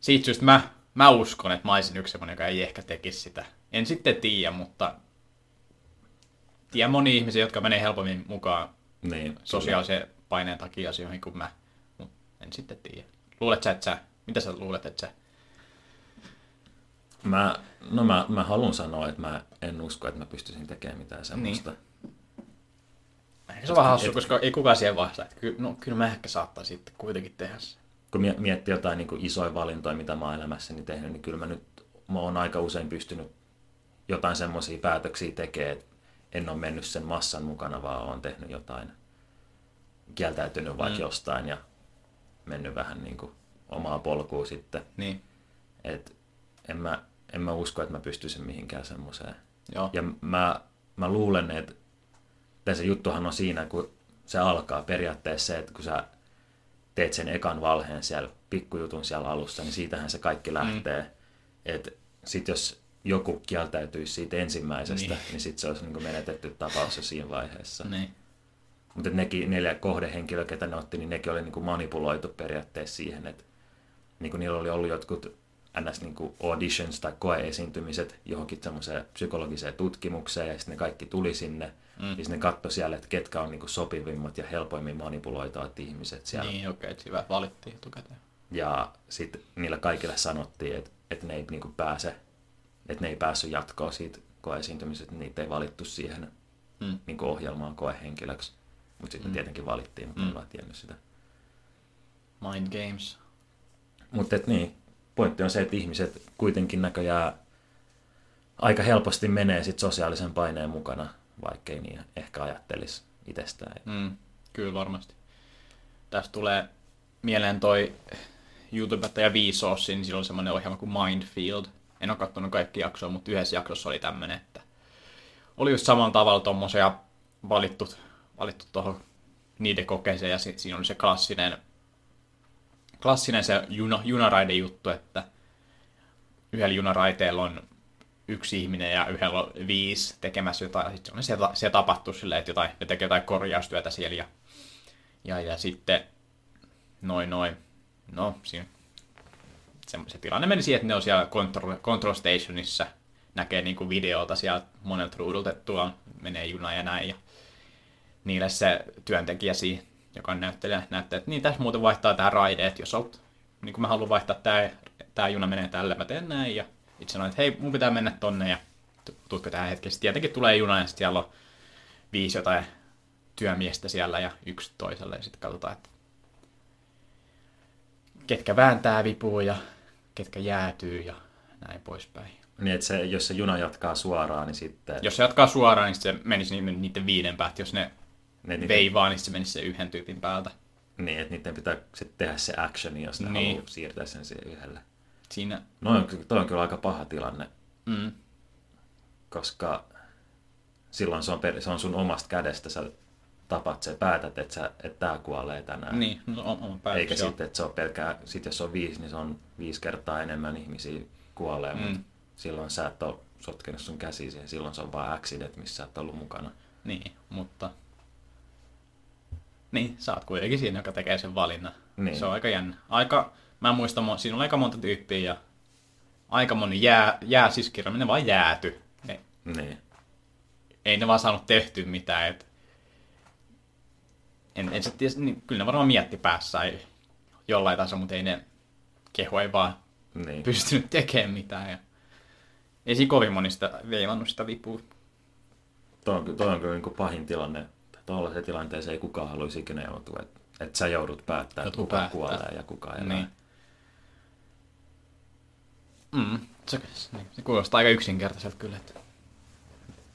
siitä syystä mä, mä uskon, että mä olisin yksi joka ei ehkä tekisi sitä. En sitten tiedä, mutta tiedän moni ihmisiä, jotka menee helpommin mukaan Niin, sosiaalisen paineen takia asioihin kuin mä. Mut en sitten tiedä. Luulet sä, että sä, mitä sä luulet, että sä Mä, no mä, mä haluan sanoa, että mä en usko, että mä pystyisin tekemään mitään semmoista. Niin. Se on vähän hassu, et- koska ei kukaan siihen vastaa. Että kyllä, no, kyllä mä ehkä saattaisin sitten kuitenkin tehdä se. Kun mie- miettii jotain niin kuin isoja valintoja, mitä mä oon elämässäni tehnyt, niin kyllä mä nyt mä oon aika usein pystynyt jotain semmoisia päätöksiä tekemään, että en ole mennyt sen massan mukana, vaan oon tehnyt jotain, kieltäytynyt vaikka mm. jostain ja mennyt vähän niin kuin omaa polkua sitten. Niin, Et en, mä, en mä usko, että mä pystyisin mihinkään semmoiseen. joo. Ja mä, mä luulen, että tässä juttuhan on siinä, kun se alkaa periaatteessa se, että kun sä teet sen ekan valheen siellä pikkujutun siellä alussa, niin siitähän se kaikki lähtee. Mm. Että sit jos joku kieltäytyisi siitä ensimmäisestä, Niin. niin, niin sit se olisi niin menetetty tapaus jo siinä vaiheessa. Niin. Mutta nekin neljä kohdehenkilöä, ketä ne otti, niin nekin oli niin manipuloitu periaatteessa siihen, että niin kuin niillä oli ollut jotkut ns. Niin auditions tai koeesiintymiset johonkin semmoiseen psykologiseen tutkimukseen, ja sitten ne kaikki tuli sinne, mm. sitten ne katsoi siellä, että ketkä on niin kuin sopivimmat ja helpoimmin manipuloitavat ihmiset siellä. Niin, okei, että hyvä valittiin etukäteen. Ja sitten niillä kaikille sanottiin, että, että ne ei niin kuin pääse, että ne ei päässyt jatkoon siitä koeesiintymisestä, että niitä ei valittu siihen Mm. niin kuin ohjelmaan koehenkilöksi. Mutta sitten mm. tietenkin valittiin, mutta mm. en tiennyt sitä. Mind games. Mutta niin, pointti on se, että ihmiset kuitenkin näköjään aika helposti menee sit sosiaalisen paineen mukana, vaikkei niin ehkä ajattelisi itsestään. Mm, kyllä varmasti. Tästä tulee mieleen toi YouTubettaja Vsauce, niin sillä oli semmoinen ohjelma kuin Mindfield. En ole katsonut kaikki jaksoa, mutta yhdessä jaksossa oli tämmöinen, että oli just samalla tavalla tommosia valittu, valittu tuohon niiden kokeeseen ja si- siinä oli se klassinen, klassinen se juna, junaraide juttu, että yhdellä junaraiteella on yksi ihminen ja yhdellä on viisi tekemässä jotain. Sitten se, se tapahtuu silleen, että jotain, ne tekee jotain korjaustyötä siellä. Ja, ja, ja sitten noin noin. No, siinä se, se tilanne meni siihen, että ne on siellä control, control stationissa, näkee niinku videota sieltä monelta ruudulta, että menee juna ja näin. Ja niille se työntekijä siinä, joka on näyttelijä, näyttää, että niin tässä muuten vaihtaa tämä raide, että jos olet, niin kuin mä haluan vaihtaa tämä, tämä juna menee tälle, mä teen näin. Ja itse sanoin, että hei, mun pitää mennä tonne ja tu- tuutko tähän hetkessä. Tietenkin tulee juna ja sitten siellä on viisi jotain työmiestä siellä ja yksi toiselle ja sitten katsotaan, että ketkä vääntää vipua ja ketkä jäätyy ja näin poispäin. Niin, että se, jos se juna jatkaa suoraan, niin sitten... Jos se jatkaa suoraan, niin se menisi ni- niiden viiden päältä. Jos ne ne, niiden, veivaa, niin se menisi se yhden tyypin päältä. Niin, että niiden pitää sitten tehdä se actioni, jos ne Niin. haluaa siirtää sen siihen yhdelle. Siinä, No, on, ky- toi on kyllä aika paha tilanne, mm, koska silloin se on, per, se on sun omasta kädestä, sä tapat se, päätät, että, sä, että tää kuolee tänään. niin, no, on, on päätös, Eikä joo. sitten, että se on pelkää, sit jos on viisi, niin se on viisi kertaa enemmän ihmisiä kuolee, mm. mutta silloin sä et ole sotkenut sun käsiä siihen, silloin se on vaan accident, missä sä et ollut mukana. Niin, mutta... Niin, sä oot kuitenkin siinä, joka tekee sen valinnan. Niin. Se on aika jännä. Aika, mä muistan, siinä on aika monta tyyppiä ja aika moni jää, jää siis kirjoiminen vaan jääty. Ne, Niin. ei ne vaan saanut tehtyä mitään. Et en, en tiedä, niin, kyllä ne varmaan mietti päässään jollain tasolla, mutta ei ne kehu ei vaan Niin. pystynyt tekemään mitään. Ja ei siinä kovin monista veivannut sitä vipua. Toi on, toi on kyllä niin pahin tilanne. Tuollaiseen tilanteeseen ei kukaan haluaisi ikinä joutua. Että et sä joudut päättämään, Joutuu kuka päättää. kuolee ja kuka elää. Niin. Mm, se, niin, se kuulostaa aika yksinkertaiselta kyllä, että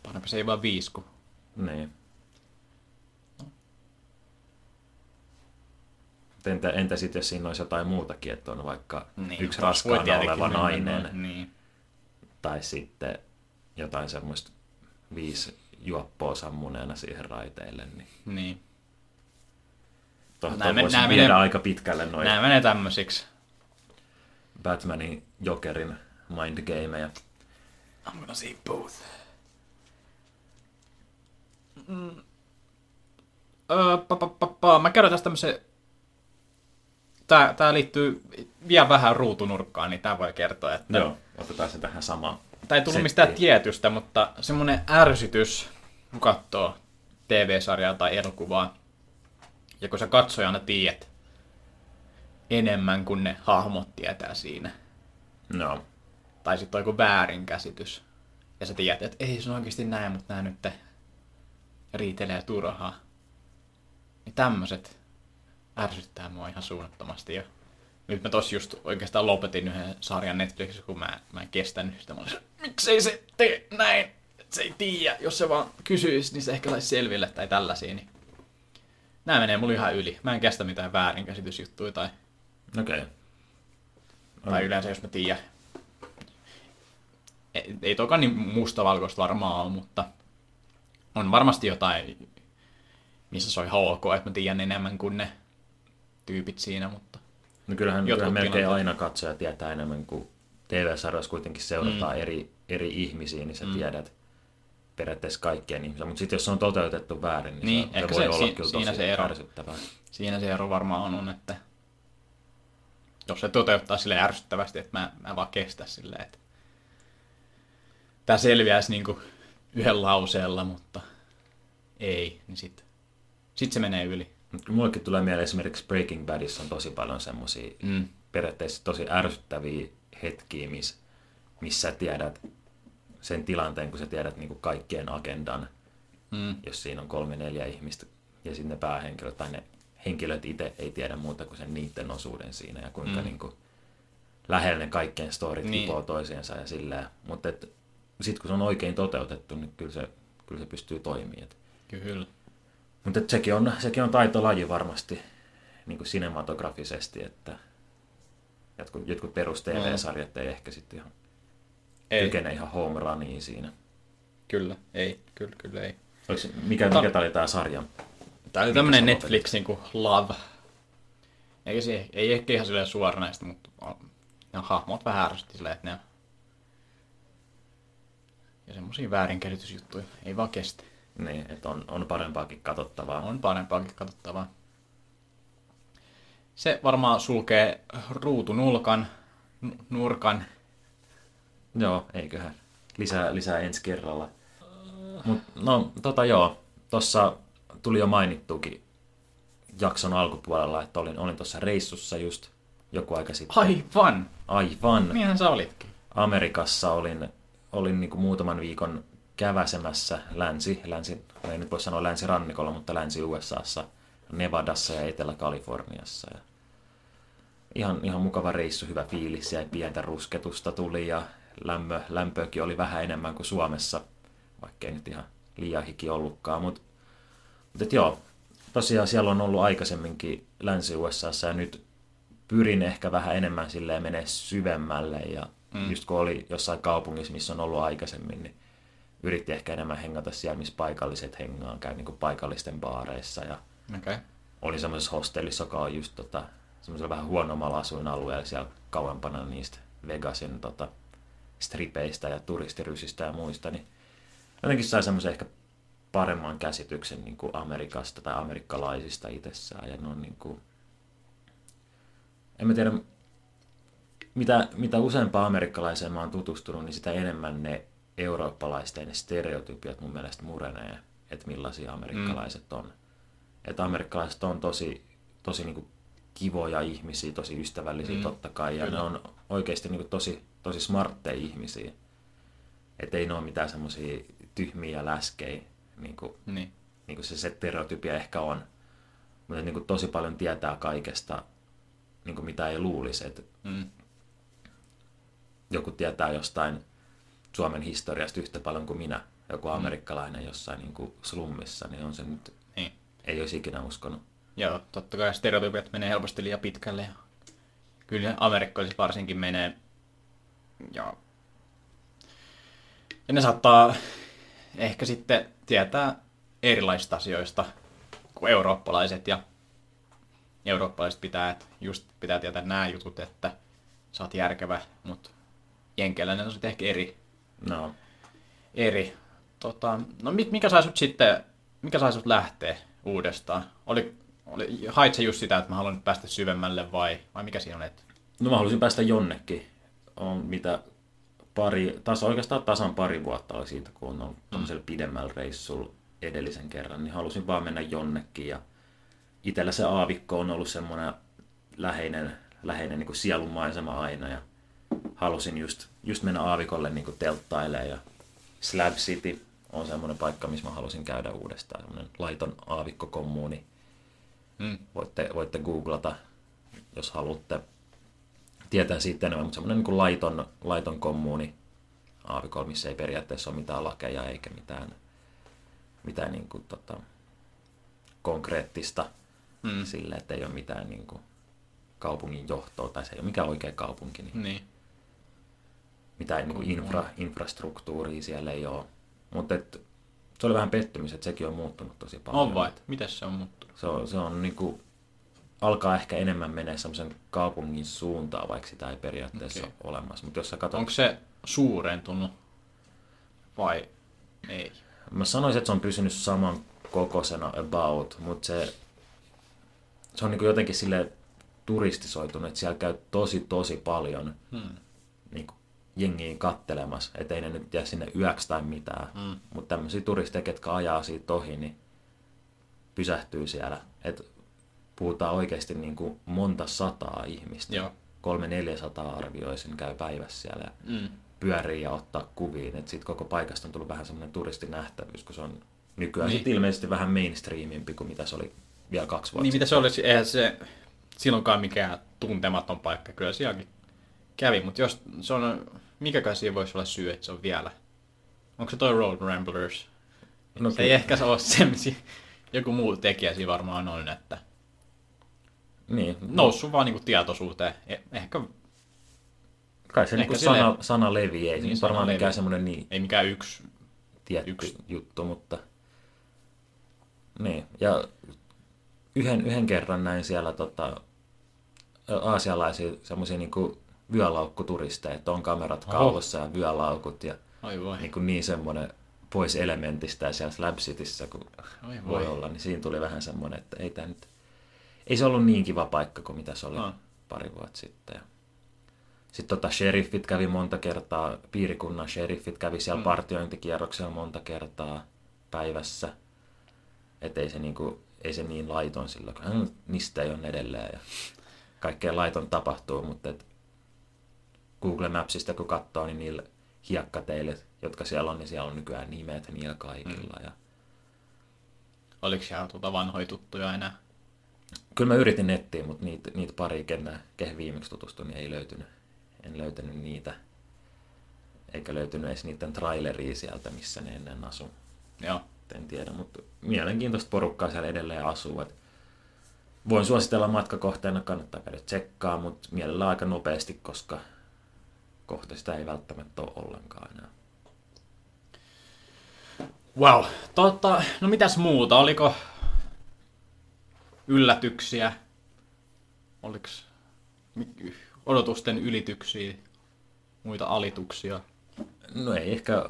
parempi se ei vaan viisi, kun Niin. Entä, entä sitten, jos siinä olisi jotain muutakin, että on vaikka niin, yksi taas voi raskaana oleva nainen, noin, Niin. tai sitten jotain semmoista viisi juoppoa sammuneena siihen raiteille, niin niin. men- nää viedä menee- aika pitkälle noin Nämä menee tämmöisiksi. Batmanin Jokerin mindgameja. I'm gonna see both. Mm. Öö, pa, pa, pa, pa. Mä kerron tästä tämmöisen... Tää, tää liittyy vielä vähän ruutunurkkaan, niin tää voi kertoa, että... Joo, otetaan se tähän samaan. Tää ei tullut settiin. mistään tietystä, mutta semmonen ärsytys, kun katsoo TV-sarjaa tai elokuvaa. Ja kun sä katsojana tiedät enemmän kuin ne hahmot tietää siinä. No, Tai sitten on joku väärinkäsitys. Ja sä tiedät, että ei se on oikeasti näin, mutta nää nyt riitelee turhaa. Niin tämmöset ärsyttää mua ihan suunnattomasti jo. Nyt mä tossa just oikeastaan lopetin yhden sarjan Netflixissä, kun mä, mä en kestänyt sitä. Mä miksei se tee näin? Et se ei tiedä. Jos se vaan kysyisi, niin se ehkä saisi selville tai tällaisia. Niin... Nää menee mulle ihan yli. Mä en kestä mitään väärinkäsitysjuttuja tai, okei. tai yleensä jos mä tiedän. Ei, ei toka niin mustavalkoista varmaan ole, mutta on varmasti jotain, missä se on ihan ok, että mä tiedän enemmän kuin ne tyypit siinä, mutta No kyllähän, Jotkut kyllähän melkein tilanteet. aina katsoja tietää enemmän kuin TV-sarjoissa kuitenkin seurataan mm. eri, eri ihmisiä, niin sä mm. tiedät periaatteessa kaikkien ihmisiä. Mutta sitten jos se on toteutettu väärin, niin, Niin, se, se ehkä voi se- olla si- kyllä siinä tosi se ero. ärsyttävää. siinä se ero varmaan on, että jos se toteuttaa sille ärsyttävästi, että mä, mä en vaan kestä silleen, että tämä selviäisi niinku yhden lauseella, mutta ei, niin sitten sit se menee yli. Mullekin tulee mieleen esimerkiksi Breaking Badissa on tosi paljon semmoisia Mm. periaatteessa tosi ärsyttäviä hetkiä, miss, missä sä tiedät sen tilanteen, kun sä tiedät niin kuin kaikkien agendan, Mm. jos siinä on kolme neljä ihmistä ja sitten ne päähenkilöt tai ne henkilöt itse ei tiedä muuta kuin sen niiden osuuden siinä ja kuinka mm. niin kuin, lähellä ne kaikkien storit Niin. hipoo toisiinsa ja silleen. Mutta sitten kun se on oikein toteutettu, niin kyllä se, kyllä se pystyy toimimaan. Kyllä. Mutta sekin on, sekin on taitolaji varmasti niin kuin sinematografisesti, että jotkut, jotkut perus TV-sarjat ei ehkä sitten ihan Ei, kykene ihan home runiin siinä. kyllä, ei, kyllä, kyllä ei. Oliko, mikä, mikä tää oli tää sarja? Tää oli sä Netflix niinku Love. Eikä se, ei ehkä ihan silleen suoranaista, mutta ne hahmot vähän ärsytti silleen, että ne on... Ja semmosia väärinkäsitysjuttuja ei vaan kestä. Niin, että on, on parempaakin katsottavaa. On parempaakin katsottavaa. Se varmaan sulkee ruutunulkan, n- nurkan. Joo, eiköhän. Lisää, lisää ensi kerralla. Mut, no, tota joo. Tossa tuli jo mainittukin jakson alkupuolella, että olin, olin tuossa reissussa just joku aika sitten. Aivan! Aivan. Niinhän sä olitkin. Amerikassa olin, olin niin kuin muutaman viikon käväsemässä länsi, länsi, ei nyt voi sanoa länsirannikolla, mutta länsi-USAssa, Nevadassa ja Etelä-Kaliforniassa. Ja ihan, ihan mukava reissu, hyvä fiilis ja pientä rusketusta tuli ja lämpö, lämpöäkin oli vähän enemmän kuin Suomessa, vaikkei nyt ihan liian hiki ollutkaan, mutta mut et joo, tosiaan siellä on ollut aikaisemminkin Länsi-USAssa ja nyt pyrin ehkä vähän enemmän silleen menee syvemmälle ja mm. just kun oli jossain kaupungissa, missä on ollut aikaisemmin, niin yritti ehkä enemmän hengata siellä, missä paikalliset hengaan, käy niin paikallisten baareissa ja. Okay. oli semmoisessa hostellissa, joka on just tota, semmoisella vähän huonommalla asuinalueella siellä kauempana niistä Vegasin tota, stripeistä ja turistirysistä ja muista, niin jotenkin sai semmoisen ehkä paremman käsityksen niin kuin Amerikasta tai amerikkalaisista itsessään. Ja ne on niin kuin, en mä tiedä, mitä, mitä useampaa amerikkalaiseen mä oon tutustunut, niin sitä enemmän ne eurooppalaisten stereotypiat mun mielestä murenee, että millaisia amerikkalaiset on. Että amerikkalaiset on tosi, tosi niin kuin kivoja ihmisiä, tosi ystävällisiä mm, totta kai, ja kyllä. ne on oikeasti niin kuin tosi, tosi smartteja ihmisiä. Että ei ne ole mitään semmoisia tyhmiä läskejä, niin kuin, Niin. niin kuin se stereotypia ehkä on. Mutta niin kuin tosi paljon tietää kaikesta, niin kuin mitä ei luulisi. Että Mm. joku tietää jostain Suomen historiasta yhtä paljon kuin minä, joku amerikkalainen jossain niin kuin slummissa, niin on se nyt, Niin. ei olisi ikinä uskonut. Joo, totta kai stereotypiat menee helposti liian pitkälle. Ja kyllä amerikkalaiset varsinkin menee. Ja, ja ne saattaa ehkä sitten tietää erilaisista asioista kuin eurooppalaiset. Ja eurooppalaiset pitää, että just pitää tietää nämä jutut, että sä oot järkevä, mutta jenkeläinen on sitten ehkä eri. No, eri. Tota, no mikä sai sut sitten, mikä sai sut lähteä uudestaan? Oli, oli, hait sä just sitä, että mä haluan nyt päästä syvemmälle vai, vai mikä siinä on? Et, no mä halusin päästä jonnekin. On mitä pari, taas oikeastaan tasan pari vuotta oli siitä, kun on ollut tämmöisellä pidemmällä reissulla edellisen kerran, niin halusin vaan mennä jonnekin ja itsellä se aavikko on ollut semmoinen läheinen, läheinen niin kuin sielunmaisema aina ja halusin just, just mennä aavikolle niin telttailemaan ja Slab City on semmoinen paikka, missä mä halusin käydä uudestaan, semmoinen laiton aavikkokommuuni. Mm. Voitte, voitte googlata, jos haluatte tietää siitä enemmän, mutta semmoinen niin laiton, laiton kommuuni aavikolla, missä ei periaatteessa ole mitään lakeja eikä mitään, mitään niin kuin, tota, konkreettista Mm. sille, että ei ole mitään niin kuin, kaupungin johtoa tai se ei ole mikään oikea kaupunki, niin niin. mitään niin kuin infra, infrastruktuuria siellä ei ole. Mutta et, se oli vähän pettymys, että sekin on muuttunut tosi paljon. On vai, miten se on muuttunut? Se on, se on niin kuin, alkaa ehkä enemmän menee semmoisen kaupungin suuntaan, vaikka sitä ei periaatteessa okay. ole olemassa. Mutta jos sä katsot, Onko se suurentunut vai ei? mä sanoisin, että se on pysynyt saman kokoisena about, mutta se, se on niin jotenkin sille turistisoitunut, että siellä käy tosi tosi paljon Hmm. niin jengiä kattelemassa, ettei ne nyt jää sinne yöksi tai mitään. Mm. Mutta tämmöisiä turisteja, ketkä ajaa siitä ohi, niin pysähtyy siellä. Et puhutaan oikeasti niin kuin monta sataa ihmistä. Joo. Kolme neljäsataa arvioisin käy päivässä siellä ja Mm. pyörii ja ottaa kuviin. Et sit koko paikasta on tullut vähän semmoinen turistinähtävyys, kun se on nykyään Niin. ilmeisesti vähän mainstreamimpi kuin mitä se oli vielä kaksi vuotta Niin mitä se olisi, eihän se silloinkaan mikään tuntematon paikka, kyllä sielläkin kävi, mutta jos se on, mikäkään siinä voisi olla syy, että se on vielä, onko se toi Road Ramblers? No se ei ehkä se ole se, joku muu tekijä siinä varmaan on, että Niin, noussut vaan niinku tietoisuuteen, Eh- ehkä kai se niinku silleen- sana, sana leviää, ei Niin, niin, sana varmaan mikään leviää. semmoinen niin ei mikään yksi tietty Yksi. Juttu, mutta niin. Ja yhden, yhden kerran näin siellä tota, aasialaisia semmoisia niinku vyölaukuturisteja, että on kamerat Oho. kaulossa ja vyölaukut ja Oi voi. niin, kuin niin semmoinen pois elementistä ja siellä Slab Cityssä, kun Oi voi voi. olla, niin siinä tuli vähän semmoinen, että ei tämä nyt, ei se ollut niin kiva paikka kuin mitä se oli No. pari vuotta sitten. Sitten tota sheriffit kävi monta kertaa, piirikunnan sheriffit kävi siellä Mm. partiointikierroksella monta kertaa päivässä. Että ei se, niinku, ei se niin laiton silloin, kun "Hm, mistä ei ole edelleen ja kaikkea laiton tapahtuu, mutta et Google Mapsista kun katsoo, niin niillä hiekkateille, jotka siellä on, niin siellä on nykyään nimet niillä kaikilla. Mm. Ja Oliko siellä tuota vanhoja tuttuja enää? Kyllä mä yritin nettiin, mutta niitä, niitä pari, kenen, kehen viimeksi tutustuin, niin ei löytynyt. En löytänyt niitä. Eikä löytynyt edes niiden traileria sieltä, missä ne ennen asu. Joo. En tiedä, mutta mielenkiintoista porukkaa siellä edelleen asuu. Et voin suositella matkakohteena, kannattaa käydä tsekkaa, mutta mielellään aika nopeasti, koska kohta sitä ei välttämättä ole ollenkaan enää. Wow. Totta, no mitäs muuta? Oliko yllätyksiä? Oliko odotusten ylityksiä? Muita alituksia? No ei ehkä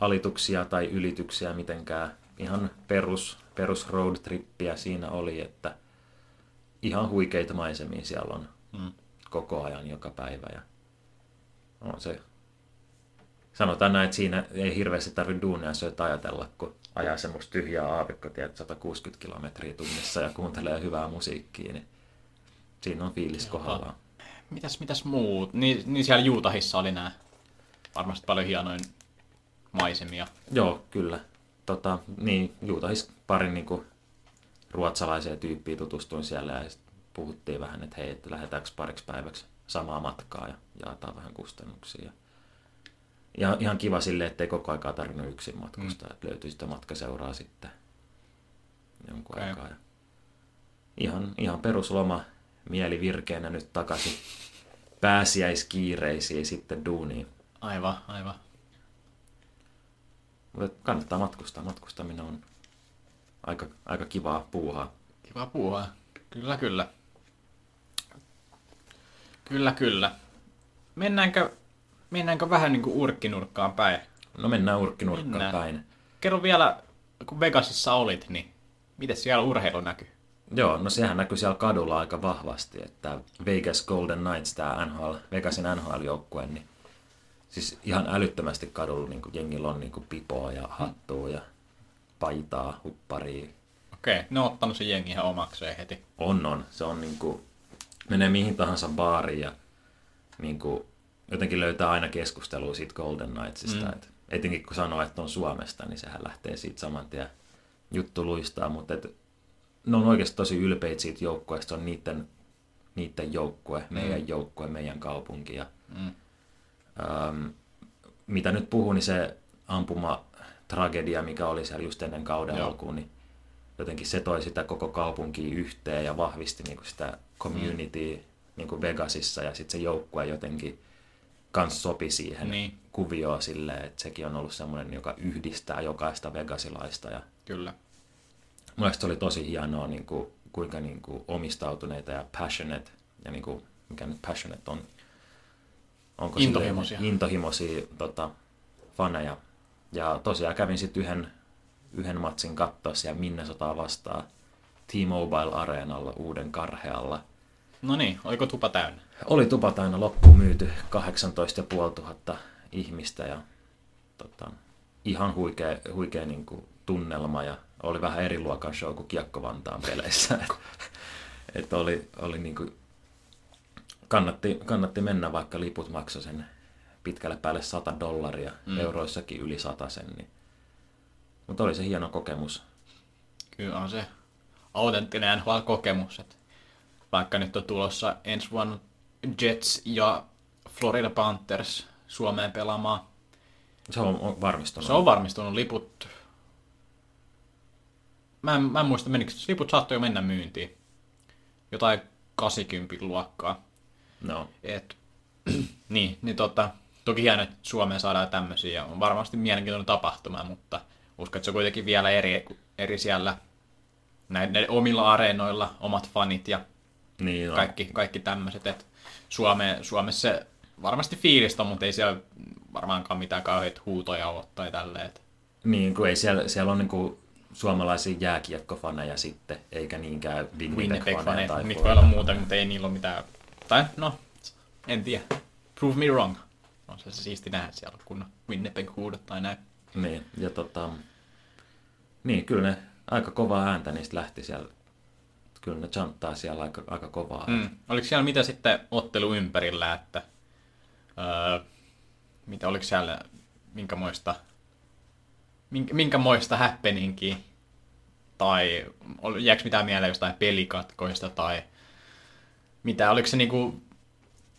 alituksia tai ylityksiä mitenkään. Ihan perus, perus road trippiä siinä oli, että ihan huikeita maisemia siellä on Mm. koko ajan joka päivä. Ja on se, sanotaan näin, että siinä ei hirveästi tarvitse duunia syötä ajatella, kun ajaa semmoista tyhjää aavikkotiet 160 kilometriä tunnissa ja kuuntelee hyvää musiikkia, niin siinä on fiilis kohdallaan. Mitäs, mitäs muut? Niin, niin siellä Juutahissa oli nämä varmasti paljon hienoin maisemia. Joo, kyllä. Tota, niin, Juutahis parin niin kuin, ruotsalaiseen tyyppiin tutustuin siellä ja puhuttiin vähän, että hei, että lähdetäänkö pariksi päiväksi samaa matkaa ja jaetaan vähän kustannuksia. Ja ihan kiva silleen, ettei koko aikaa tarvinnut yksin matkustaa, mm. että löytyi sitä matkaseuraa sitten jonkun okay. aikaa. Ja ihan, ihan perusloma, mieli virkeänä nyt takaisin pääsiäiskiireisiin sitten duuniin. Aivan, aivan. Mutta kannattaa matkustaa. Matkustaminen on aika, aika kivaa puuhaa. Kiva puhua. Kyllä, kyllä. Kyllä, kyllä. Mennäänkö, mennäänkö vähän niin kuin urkkinurkkaan päin? No mennään urkkinurkkaan Mennään. päin. Kerro vielä, kun Vegasissa olit, niin miten siellä urheilu näkyy? Joo, no sehän näkyy siellä kadulla aika vahvasti, että Vegas Golden Knights, tämä NHL, Vegasin NHL-joukkue, niin siis ihan älyttömästi kadulla niin jengillä on niin pipoa ja hattua ja paitaa, hupparia. Okei, ne on ottanut sen jengi ihan omakseen heti. On, on. Se on niin kuin, menee mihin tahansa baariin ja niin kuin, jotenkin löytää aina keskustelua siitä Golden Knightsista. Mm. Et, etenkin kun sanoo, että on Suomesta, niin sehän lähtee siitä saman tien juttu luistaa, mutta et, ne on oikeasti tosi ylpeitä siitä joukkueesta. Se on niiden, niiden joukkue, meidän joukkue, meidän kaupunki. Ja, Mm. ähm, mitä nyt puhuu, niin se ampuma tragedia, mikä oli siellä just ennen kauden Joo. alkuun, niin jotenkin se toi sitä koko kaupunkia yhteen ja vahvisti niin kuin sitä community niin kuin Vegasissa ja sitten se joukkue jotenkin kans sopi siihen Niin. kuvioon silleen, että sekin on ollut semmoinen, joka yhdistää jokaista vegasilaista ja Kyllä. Mielestäni se oli tosi hienoa, niin kuin, kuinka niin kuin, omistautuneita ja passionate, ja niin kuin, mikä nyt passionate on, onko Intohimoisia. silleen, intohimoisia tota, faneja. Ja tosiaan kävin sitten yhden, yhden matsin katsoa siellä Minnesotaa vastaan T-Mobile Areenalla uuden karhealla. No niin, oliko tupa täynnä? Oli tupat aina loppuun myyty 18 500 ihmistä ja tota, ihan huikea, huikea niin kuin, tunnelma ja oli vähän eri luokan show kuin Kiekko Vantaan peleissä. Et, et oli, oli niin kuin, kannatti, kannatti mennä, vaikka liput maksoi sen pitkälle päälle 100 dollaria, mm. euroissakin yli 100 sen. Niin. Mutta oli se hieno kokemus. Kyllä on se autenttinen NHL-kokemus. Että vaikka nyt on tulossa ensi vuonna Jets ja Florida Panthers Suomeen pelaamaan. Se on, on varmistunut. Se on varmistunut liput. Mä en, mä en muista, menikö liput saattoi jo mennä myyntiin. Jotain 80 luokkaa. No, Et, niin, niin tota, toki hienoa, että Suomeen saadaan tämmöisiä ja on varmasti mielenkiintoinen tapahtuma, mutta uskon, että se on kuitenkin vielä eri, eri siellä näiden omilla areenoilla, omat fanit ja Niin, kaikki, kaikki tämmöiset. Et Suome, Suomessa se varmasti fiilistä on, mutta ei siellä varmaankaan mitään kauheita huutoja ole tai tälleen. Niin, kun ei siellä, siellä on niinku suomalaisia jääkiekkofaneja sitten, eikä niinkään Winnipeg-faneja tai niitä voi olla muuta, mutta ei niillä ole mitään, tai no, en tiedä, prove me wrong. On se siisti nähdä siellä, kun Winnipeg huudot tai näin. Niin, ja tota, niin, kyllä ne aika kovaa ääntä niistä lähti siellä. Kyllä ne chanttaa siellä aika, aika kovaa. Mm. Oliko siellä mitä sitten ottelu ympärillä, että öö, mitä oliko siellä, minkämoista, minkä, minkämoista happeningia, tai jääkö mitään mieleen jostain pelikatkoista, tai mitä, oliko se niinku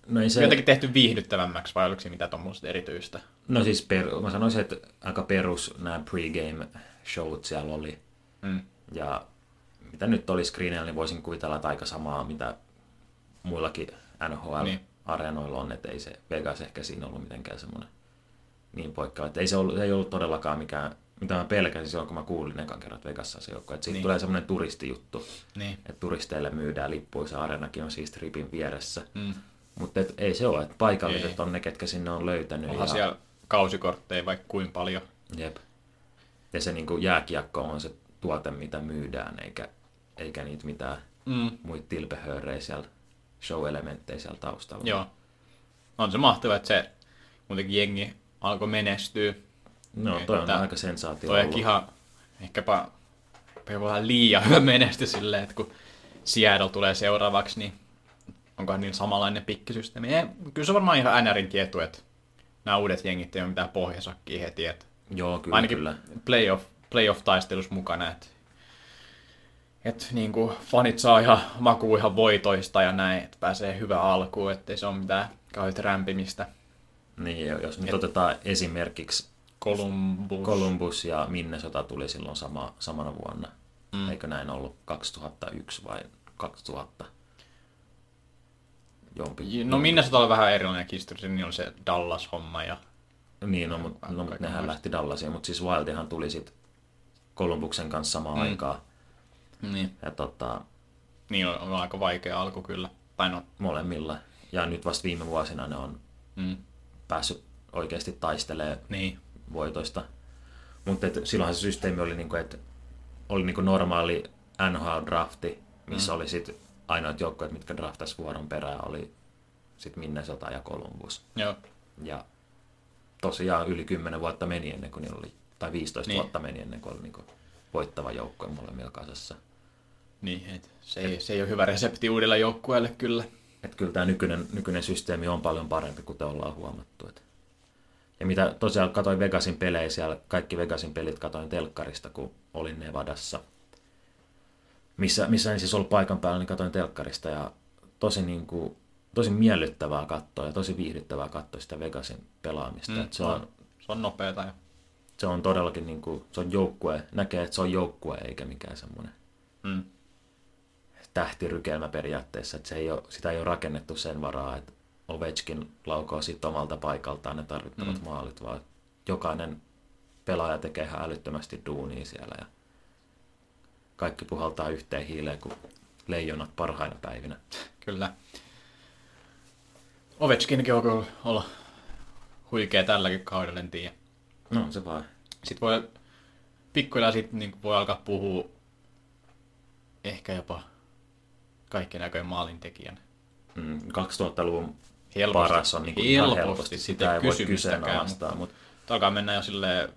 No, ei se... se, jotenkin tehty viihdyttävämmäksi, vai oliko se mitä tuommoista erityistä? no siis per, mä sanoisin, että aika perus nämä pregame showt siellä oli. Mm. Ja mitä nyt oli screenillä, niin voisin kuvitella, että aika samaa, mitä muillakin NHL-areenoilla on, että ei se Vegas ehkä siinä ollut mitenkään semmoinen niin poikkeava. Että ei se, ollut, ei ollut todellakaan mikään, mitä mä pelkäsin silloin, kun mä kuulin ekan kerran, että Vegas se joukko. Että siitä Niin. niin. tulee semmoinen turistijuttu, Niin. että turisteille myydään lippuja, se areenakin on siis tripin vieressä. Mm. Mutta ei se ole, että paikalliset Ei. on ne, ketkä sinne on löytänyt. Onhan siellä kausikortteja vaikka kuin paljon. Jep. Ja se niin jääkiekko on se tuote, mitä myydään, eikä, eikä niitä mitään Mm. muita tilpehöörejä siellä, show-elementtejä siellä taustalla. Joo. On se mahtavaa, että se muutenkin jengi alkoi menestyä. No, toi on Että aika sensaatio Toi on ollut. ihan ehkäpä ehkä vähän liian hyvä menestys silleen, että kun Seattle tulee seuraavaksi, niin onkohan niin samanlainen pikkisysteemi. Ei, kyllä se on varmaan ihan NRin tietu, että nämä uudet jengit ei ole mitään pohjasakkia heti, että Joo, kyllä, ainakin kyllä. playoff, playoff-taistelussa mukana, että et, niin kuin fanit saa ihan makuu ihan voitoista ja näin, että pääsee hyvä alkuun, ettei se ole mitään kauheita rämpimistä. Niin, jos nyt otetaan esimerkiksi Columbus. Columbus ja Minnesota tuli silloin sama, samana vuonna. Mm. Eikö näin ollut 2001 vai 2000? Jompi. No Minnesota oli vähän erilainen historia, niin oli se Dallas-homma ja Niin, no, mutta no, mut nehän lähti Dallasiin, mutta siis Wildihan tuli sitten Columbuksen kanssa samaan mm. aikaan. niin, Ja tota, niin on, on aika vaikea alku kyllä. Tai no, molemmilla. Ja nyt vasta viime vuosina ne on mm, päässyt oikeasti taistelemaan niin, voitoista. Mutta silloinhan se systeemi oli, niinku, että oli niinku normaali NHL-drafti, missä mm. oli sit ainoat joukkueet, mitkä draftas vuoron perään, oli sit Minnesota ja Columbus. joo, Ja tosiaan yli 10 vuotta meni ennen kuin niillä oli, tai 15 Niin. niin. vuotta meni ennen kuin oli niinku voittava joukkue molemmilla kasassa. niin, et se, ei, se ei ole hyvä resepti uudelle joukkueelle kyllä. Et kyllä tämä nykyinen, nykyinen systeemi on paljon parempi, kuten ollaan huomattu. Et. Ja mitä tosiaan katsoin Vegasin pelejä siellä, kaikki Vegasin pelit katoin telkkarista, kun olin Nevadassa. Missä, missä en siis ollut paikan päällä, niin katoin telkkarista ja tosi, niin kuin, tosi miellyttävää katsoa ja tosi viihdyttävää katsoa sitä Vegasin pelaamista. Mm, se, on, se on nopeeta ja se on todellakin niin kuin, se on joukkue, näkee, että se on joukkue eikä mikään semmoinen mm, tähtirykelmä periaatteessa, että se ei ole, sitä ei ole rakennettu sen varaa, että Ovechkin laukoo siitä omalta paikaltaan ne tarvittavat mm. maalit, vaan jokainen pelaaja tekee ihan älyttömästi duunia siellä ja kaikki puhaltaa yhteen hiileen kuin leijonat parhaina päivinä. kyllä. Ovechkinkin on kyllä olla huikea tälläkin kaudella, en tiedä. No se vaan. Sitten voi pikkuhiljaa sit, niin voi alkaa puhua ehkä jopa kaikkien näköjen maalintekijän. Mm, 2000-luvun Helposti. paras on niin kuin ihan Helposti, helposti. siitä Sitä ei voi kyseenalaistaa, mutta- mutta alkaa mennä jo sille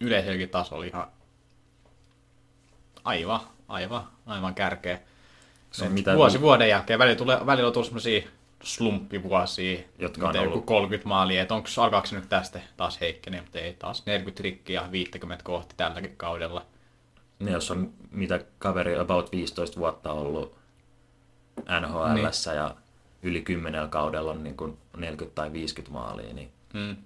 yleiselläkin tasolla ihan aivan, aivan, aivan kärkeä. se on Et mitä Vuosi vuoden jälkeen. Välillä, tulee, välillä on tullut semmosia slumppivuosia, Jotka on ollut- 30 maalia, että onko alkaako se nyt tästä taas heikkenee, mutta ei taas 40 rikkiä ja 50 kohti tälläkin kaudella. Ne, jos on mitä kaveri about 15 vuotta ollut NHL niin. ja yli 10 kaudella on niin kuin 40 tai 50 maalia, niin Mm.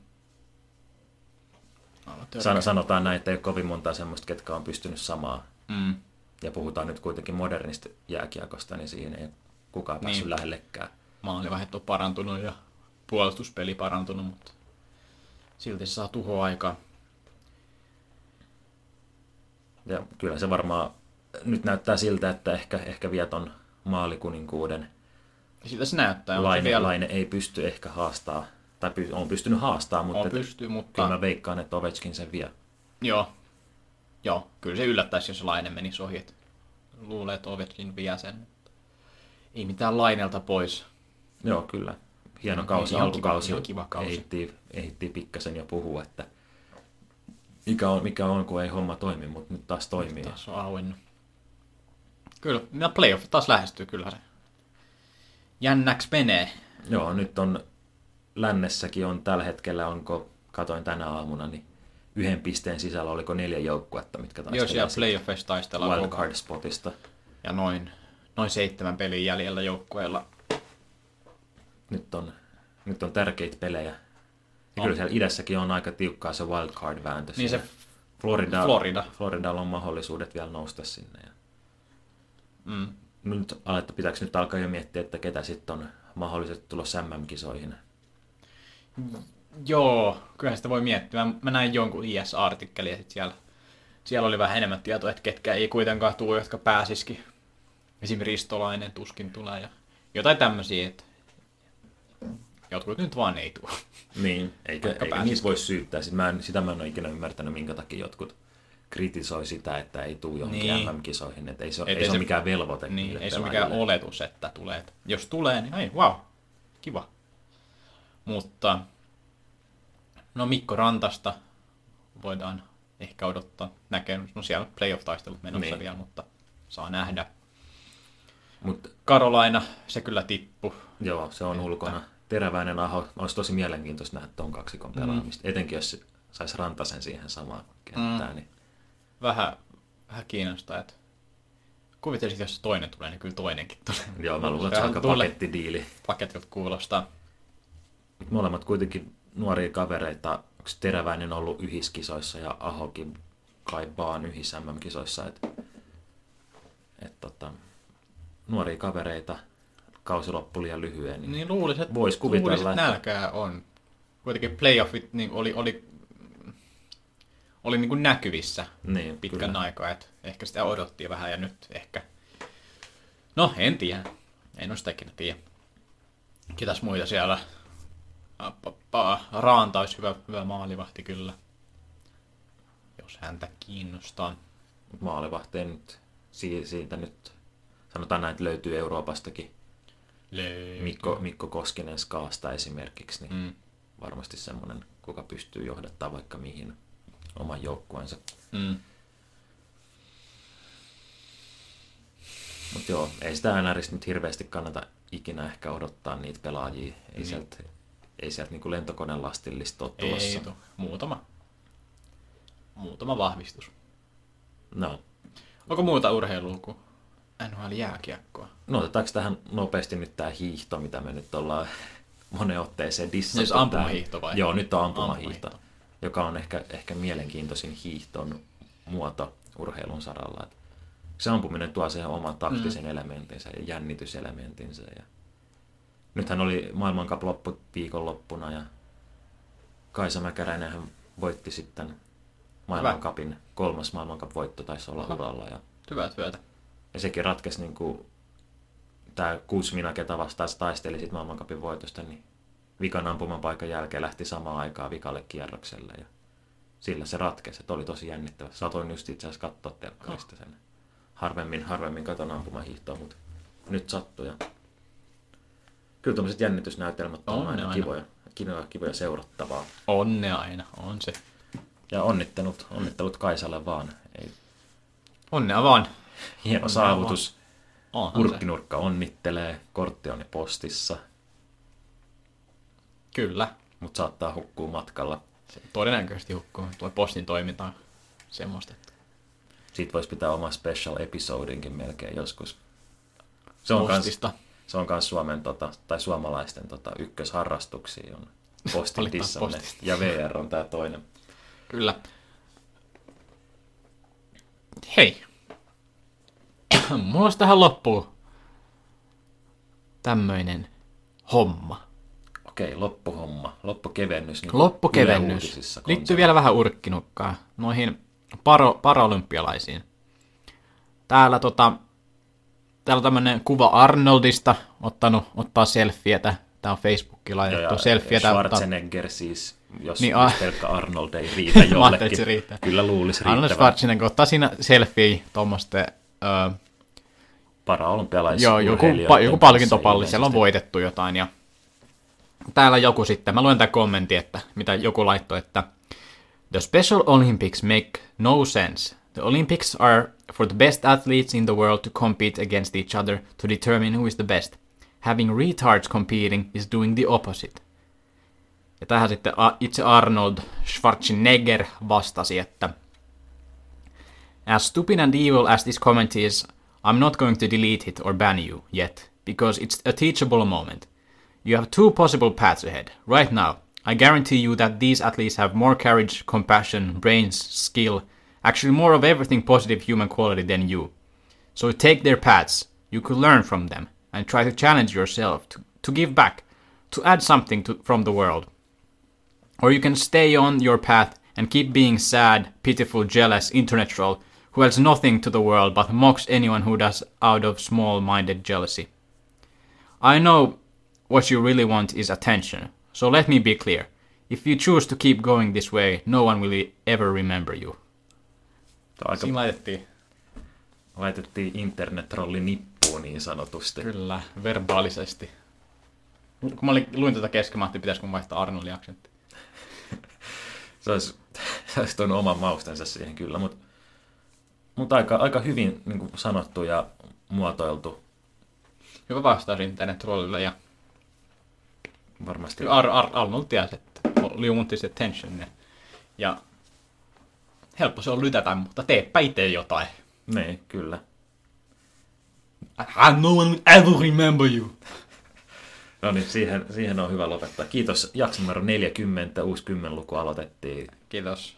Törkeä. san, sanotaan näin, että ei ole kovin monta semmoista, ketkä on pystynyt samaa. Mm. Ja puhutaan nyt kuitenkin modernista jääkiekosta, niin siihen ei kukaan päässyt Niin. lähellekään. Maalivahdet on parantunut ja puolustuspeli parantunut, mutta silti se saa tuhoaikaa. Ja kyllä se varmaan nyt näyttää siltä, että ehkä, ehkä vie ton maalikuninkuuden Siltä se näyttää. Laine, vielä- Laine ei pysty ehkä haastaa, tai py, on pystynyt haastaa, mutta On pystyy, mutta... kyllä mä veikkaan, että Ovechkin sen vie. Joo. Joo, kyllä se yllättäisi, jos Laine menisi ohi. Luulee, että Ovechkin vie sen. Ei mitään Lainelta pois. Joo, kyllä. Hieno Ihan kausi, kiva- alkukausi. ihan kiva kausi. Ehittiin, ehittiin pikkasen jo puhua, että mikä on, mikä on, kun ei homma toimi, mutta nyt taas toimii. Taas on auennut. Kyllä, nämä playoffit taas lähestyy kyllä se. Jännäks menee. Joo, nyt on lännessäkin on tällä hetkellä, onko, katoin tänä aamuna, niin yhden pisteen sisällä oliko neljä joukkuetta, mitkä Joo, taistelee siellä sitten playoffissa taistellaan wildcard spotista. Ja noin, noin seitsemän pelin jäljellä joukkueella. Nyt on, nyt on tärkeitä pelejä. Ja On. kyllä siellä idässäkin on aika tiukkaa se wildcard-vääntö. Niin se. Florida, Florida. Floridalla on mahdollisuudet vielä nousta sinne. Ja Mm. nyt aletta, pitääkö nyt alkaa jo miettiä, että ketä sitten on mahdollisesti tulossa MM-kisoihin. Joo, kyllä sitä voi miettiä. Mä, mä näin jonkun IS-artikkelin ja sit siellä, siellä oli vähän enemmän tietoa, että ketkä ei kuitenkaan tule, jotka pääsisikin. Esimerkiksi Ristolainen tuskin tulee ja jotain tämmöisiä, että jotkut nyt vaan ei tule. Niin, eikä, eikä pääsis. niitä voi syyttää. Sit mä en, sitä mä en ole ikinä ymmärtänyt, minkä takia jotkut kritisoi sitä, että ei tule johonkin Niin. MM-kisoihin. Et ei se, Et ei se ole mikään velvoite. Niin, ei se ole mikään oletus, että tulee. Jos tulee, niin ei, wow, kiva. Mutta, no Mikko Rantasta voidaan ehkä odottaa näkee, no siellä playoff-taistelut menossa Niin. vielä, mutta saa nähdä. Mut Karolaina, se kyllä tippu. Joo, se on ulkona. Teräväinen aho. Olisi tosi mielenkiintoista nähdä tuon kaksikon pelaamista. Etenkin jos saisi Rantasen siihen samaan kenttään. Niin Vähän, vähän kiinnostaa, että kuvittelisit, jos se toinen tulee, niin kyllä toinenkin tulee. Joo, mä luulen, että se on aika pakettidiili. Paketilta kuulostaa. Molemmat kuitenkin nuoria kavereita. Onko Teräväinen ollut yhiskisoissa ja Ahokin kai vaan yhis MM-kisoissa. Et, et, tota, nuoria kavereita. Kausi loppui liian lyhyen. Niin, Niin luulisin, että, Vois kuvitella, luulisin, että nälkää on. Kuitenkin playoffit niin oli, oli, oli niin kuin näkyvissä niin pitkän kyllä. aikaa, että ehkä sitä odottiin vähän ja nyt ehkä. No, en tiedä. En ole sitä ikinä tiedä. Ketäs muita siellä? Raanta olisi hyvä, hyvä maalivahti kyllä. Jos häntä kiinnostaa. Maalivahteen nyt, si- siitä nyt, sanotaan näin, että löytyy Euroopastakin. Löytyy. Mikko, Mikko Koskinen Skaasta esimerkiksi, niin Mm. varmasti semmoinen, kuka pystyy johdattaa vaikka mihin oman joukkueensa. Mm. Mutta joo, ei sitä NRistä nyt hirveästi kannata ikinä ehkä odottaa niitä pelaajia. Ei Niin. sieltä, ei sieltä niinku lentokoneen lastillista ole Ei tulossa. tuu. Muutama. Muutama vahvistus. No, Onko muuta urheilua kuin NHL jääkiekkoa? no otetaanko tähän nopeasti nyt tämä hiihto, mitä me nyt ollaan moneen otteeseen dissattu. Siis ampumahiihto vai? Joo, nyt on ampumahiihto, Ampumahiihto. joka on ehkä, ehkä mielenkiintoisin hiihton muoto urheilun saralla. Se ampuminen tuo siihen oman taktisen mm. elementtinsä ja jännityselementtinsä. Ja nythän oli maailmankap loppu viikonloppuna ja Kaisa Mäkäräinen hän voitti sitten maailmankapin, kolmas maailmankap voitto taisi olla Aha. uralla. Ja Hyvää työtä. Ja sekin ratkesi niin kuin tämä Kuzmina, ketä vastaan se taisteli sit maailmankapin voitosta, niin vikan ampuman paikan jälkeen lähti samaan aikaan vikalle kierrokselle ja sillä se ratkesi. Et oli tosi jännittävä. Satoin just itse asiassa katsoa telkkarista sen. Harvemmin, harvemmin katon ampumahiihtoa, mutta nyt sattui. Ja... Kyllä tuommoiset jännitysnäytelmät on, On ne aina, aina. kivoja, kivoja, kivoja seurattavaa. Onne aina, on se. Ja onnittelut, onnittelut Kaisalle vaan. Ei, Onnea vaan. Hieno saavutus. Onhan se. Kurkkinurkka onnittelee, kortti on jo postissa, Kyllä. mutta saattaa hukkua matkalla. Se todennäköisesti hukkuu. Tulee postin toimintaan semmoista. että Siitä voisi pitää oma special episodinkin melkein joskus. Se on kans, Postista. se on kans Suomen tota, tai suomalaisten tota, ykkösharrastuksia on postin. Ja VR on tää toinen. Kyllä. Hei. Mulla olisi tähän loppuun tämmöinen homma. Okei, loppuhomma, loppukevennys. Niin Loppukevennys. Liittyy vielä vähän urkkinukkaa noihin paro, paralympialaisiin. Täällä, tota, täällä on tämmönen kuva Arnoldista ottanut, ottaa selfietä. Tää on Facebookiin Ja, laitettu selfietä. ottaa- Schwarzenegger siis, jos, Niin, a- pelkkä Arnold ei riitä jollekin. se riittää. Kyllä luulisi Arnold riittävän Schwarzenegger ottaa siinä selfie tuommoisten, öö, paraolympialais joo, joku, pa, joku palkintopalli, siellä on voitettu jotain. Ja täällä joku sitten, mä luen tämän kommentin, että mitä joku laittoi, että The Special Olympics make no sense. The Olympics are for the best athletes in the world to compete against each other to determine who is the best. Having retards competing is doing the opposite. Ja tähän sitten itse Arnold Schwarzenegger vastasi, että As stupid and evil as this comment is, I'm not going to delete it or ban you yet, because it's a teachable moment. You have two possible paths ahead. Right now, I guarantee you that these athletes have more courage, compassion, brains, skill, actually more of everything positive human quality than you. So take their paths, you could learn from them, and try to challenge yourself to, to give back, to add something to, from the world. Or you can stay on your path and keep being sad, pitiful, jealous, internet troll who adds nothing to the world but mocks anyone who does out of small minded jealousy. I know what you really want is attention, so let me be clear. If you choose to keep going this way, no one will ever remember you. Aika Siinä laitettiin laitettiin internet-trolli nippuun niin sanotusti. kyllä verbaalisesti. Kun mä olin, luin tätä kesken, mä ajattelin, pitäisikö mun vaihtaa Arnoldin aksentti. Se olisi, se olisi tuonut oman maustensa siihen kyllä, mutta, mutta aika, aika hyvin niin kuin sanottu ja muotoiltu Hyvä vastaus internet trollille ja varmasti. Ar- Ar- Arnold tiesi, että you want this attention. Ja helppo se on lytätä, mutta teepä itse jotain. Niin, kyllä. And no one will ever remember you. No niin, siihen, siihen on hyvä lopettaa. Kiitos. Jakso numero 40, uusi 10 luku aloitettiin. Kiitos.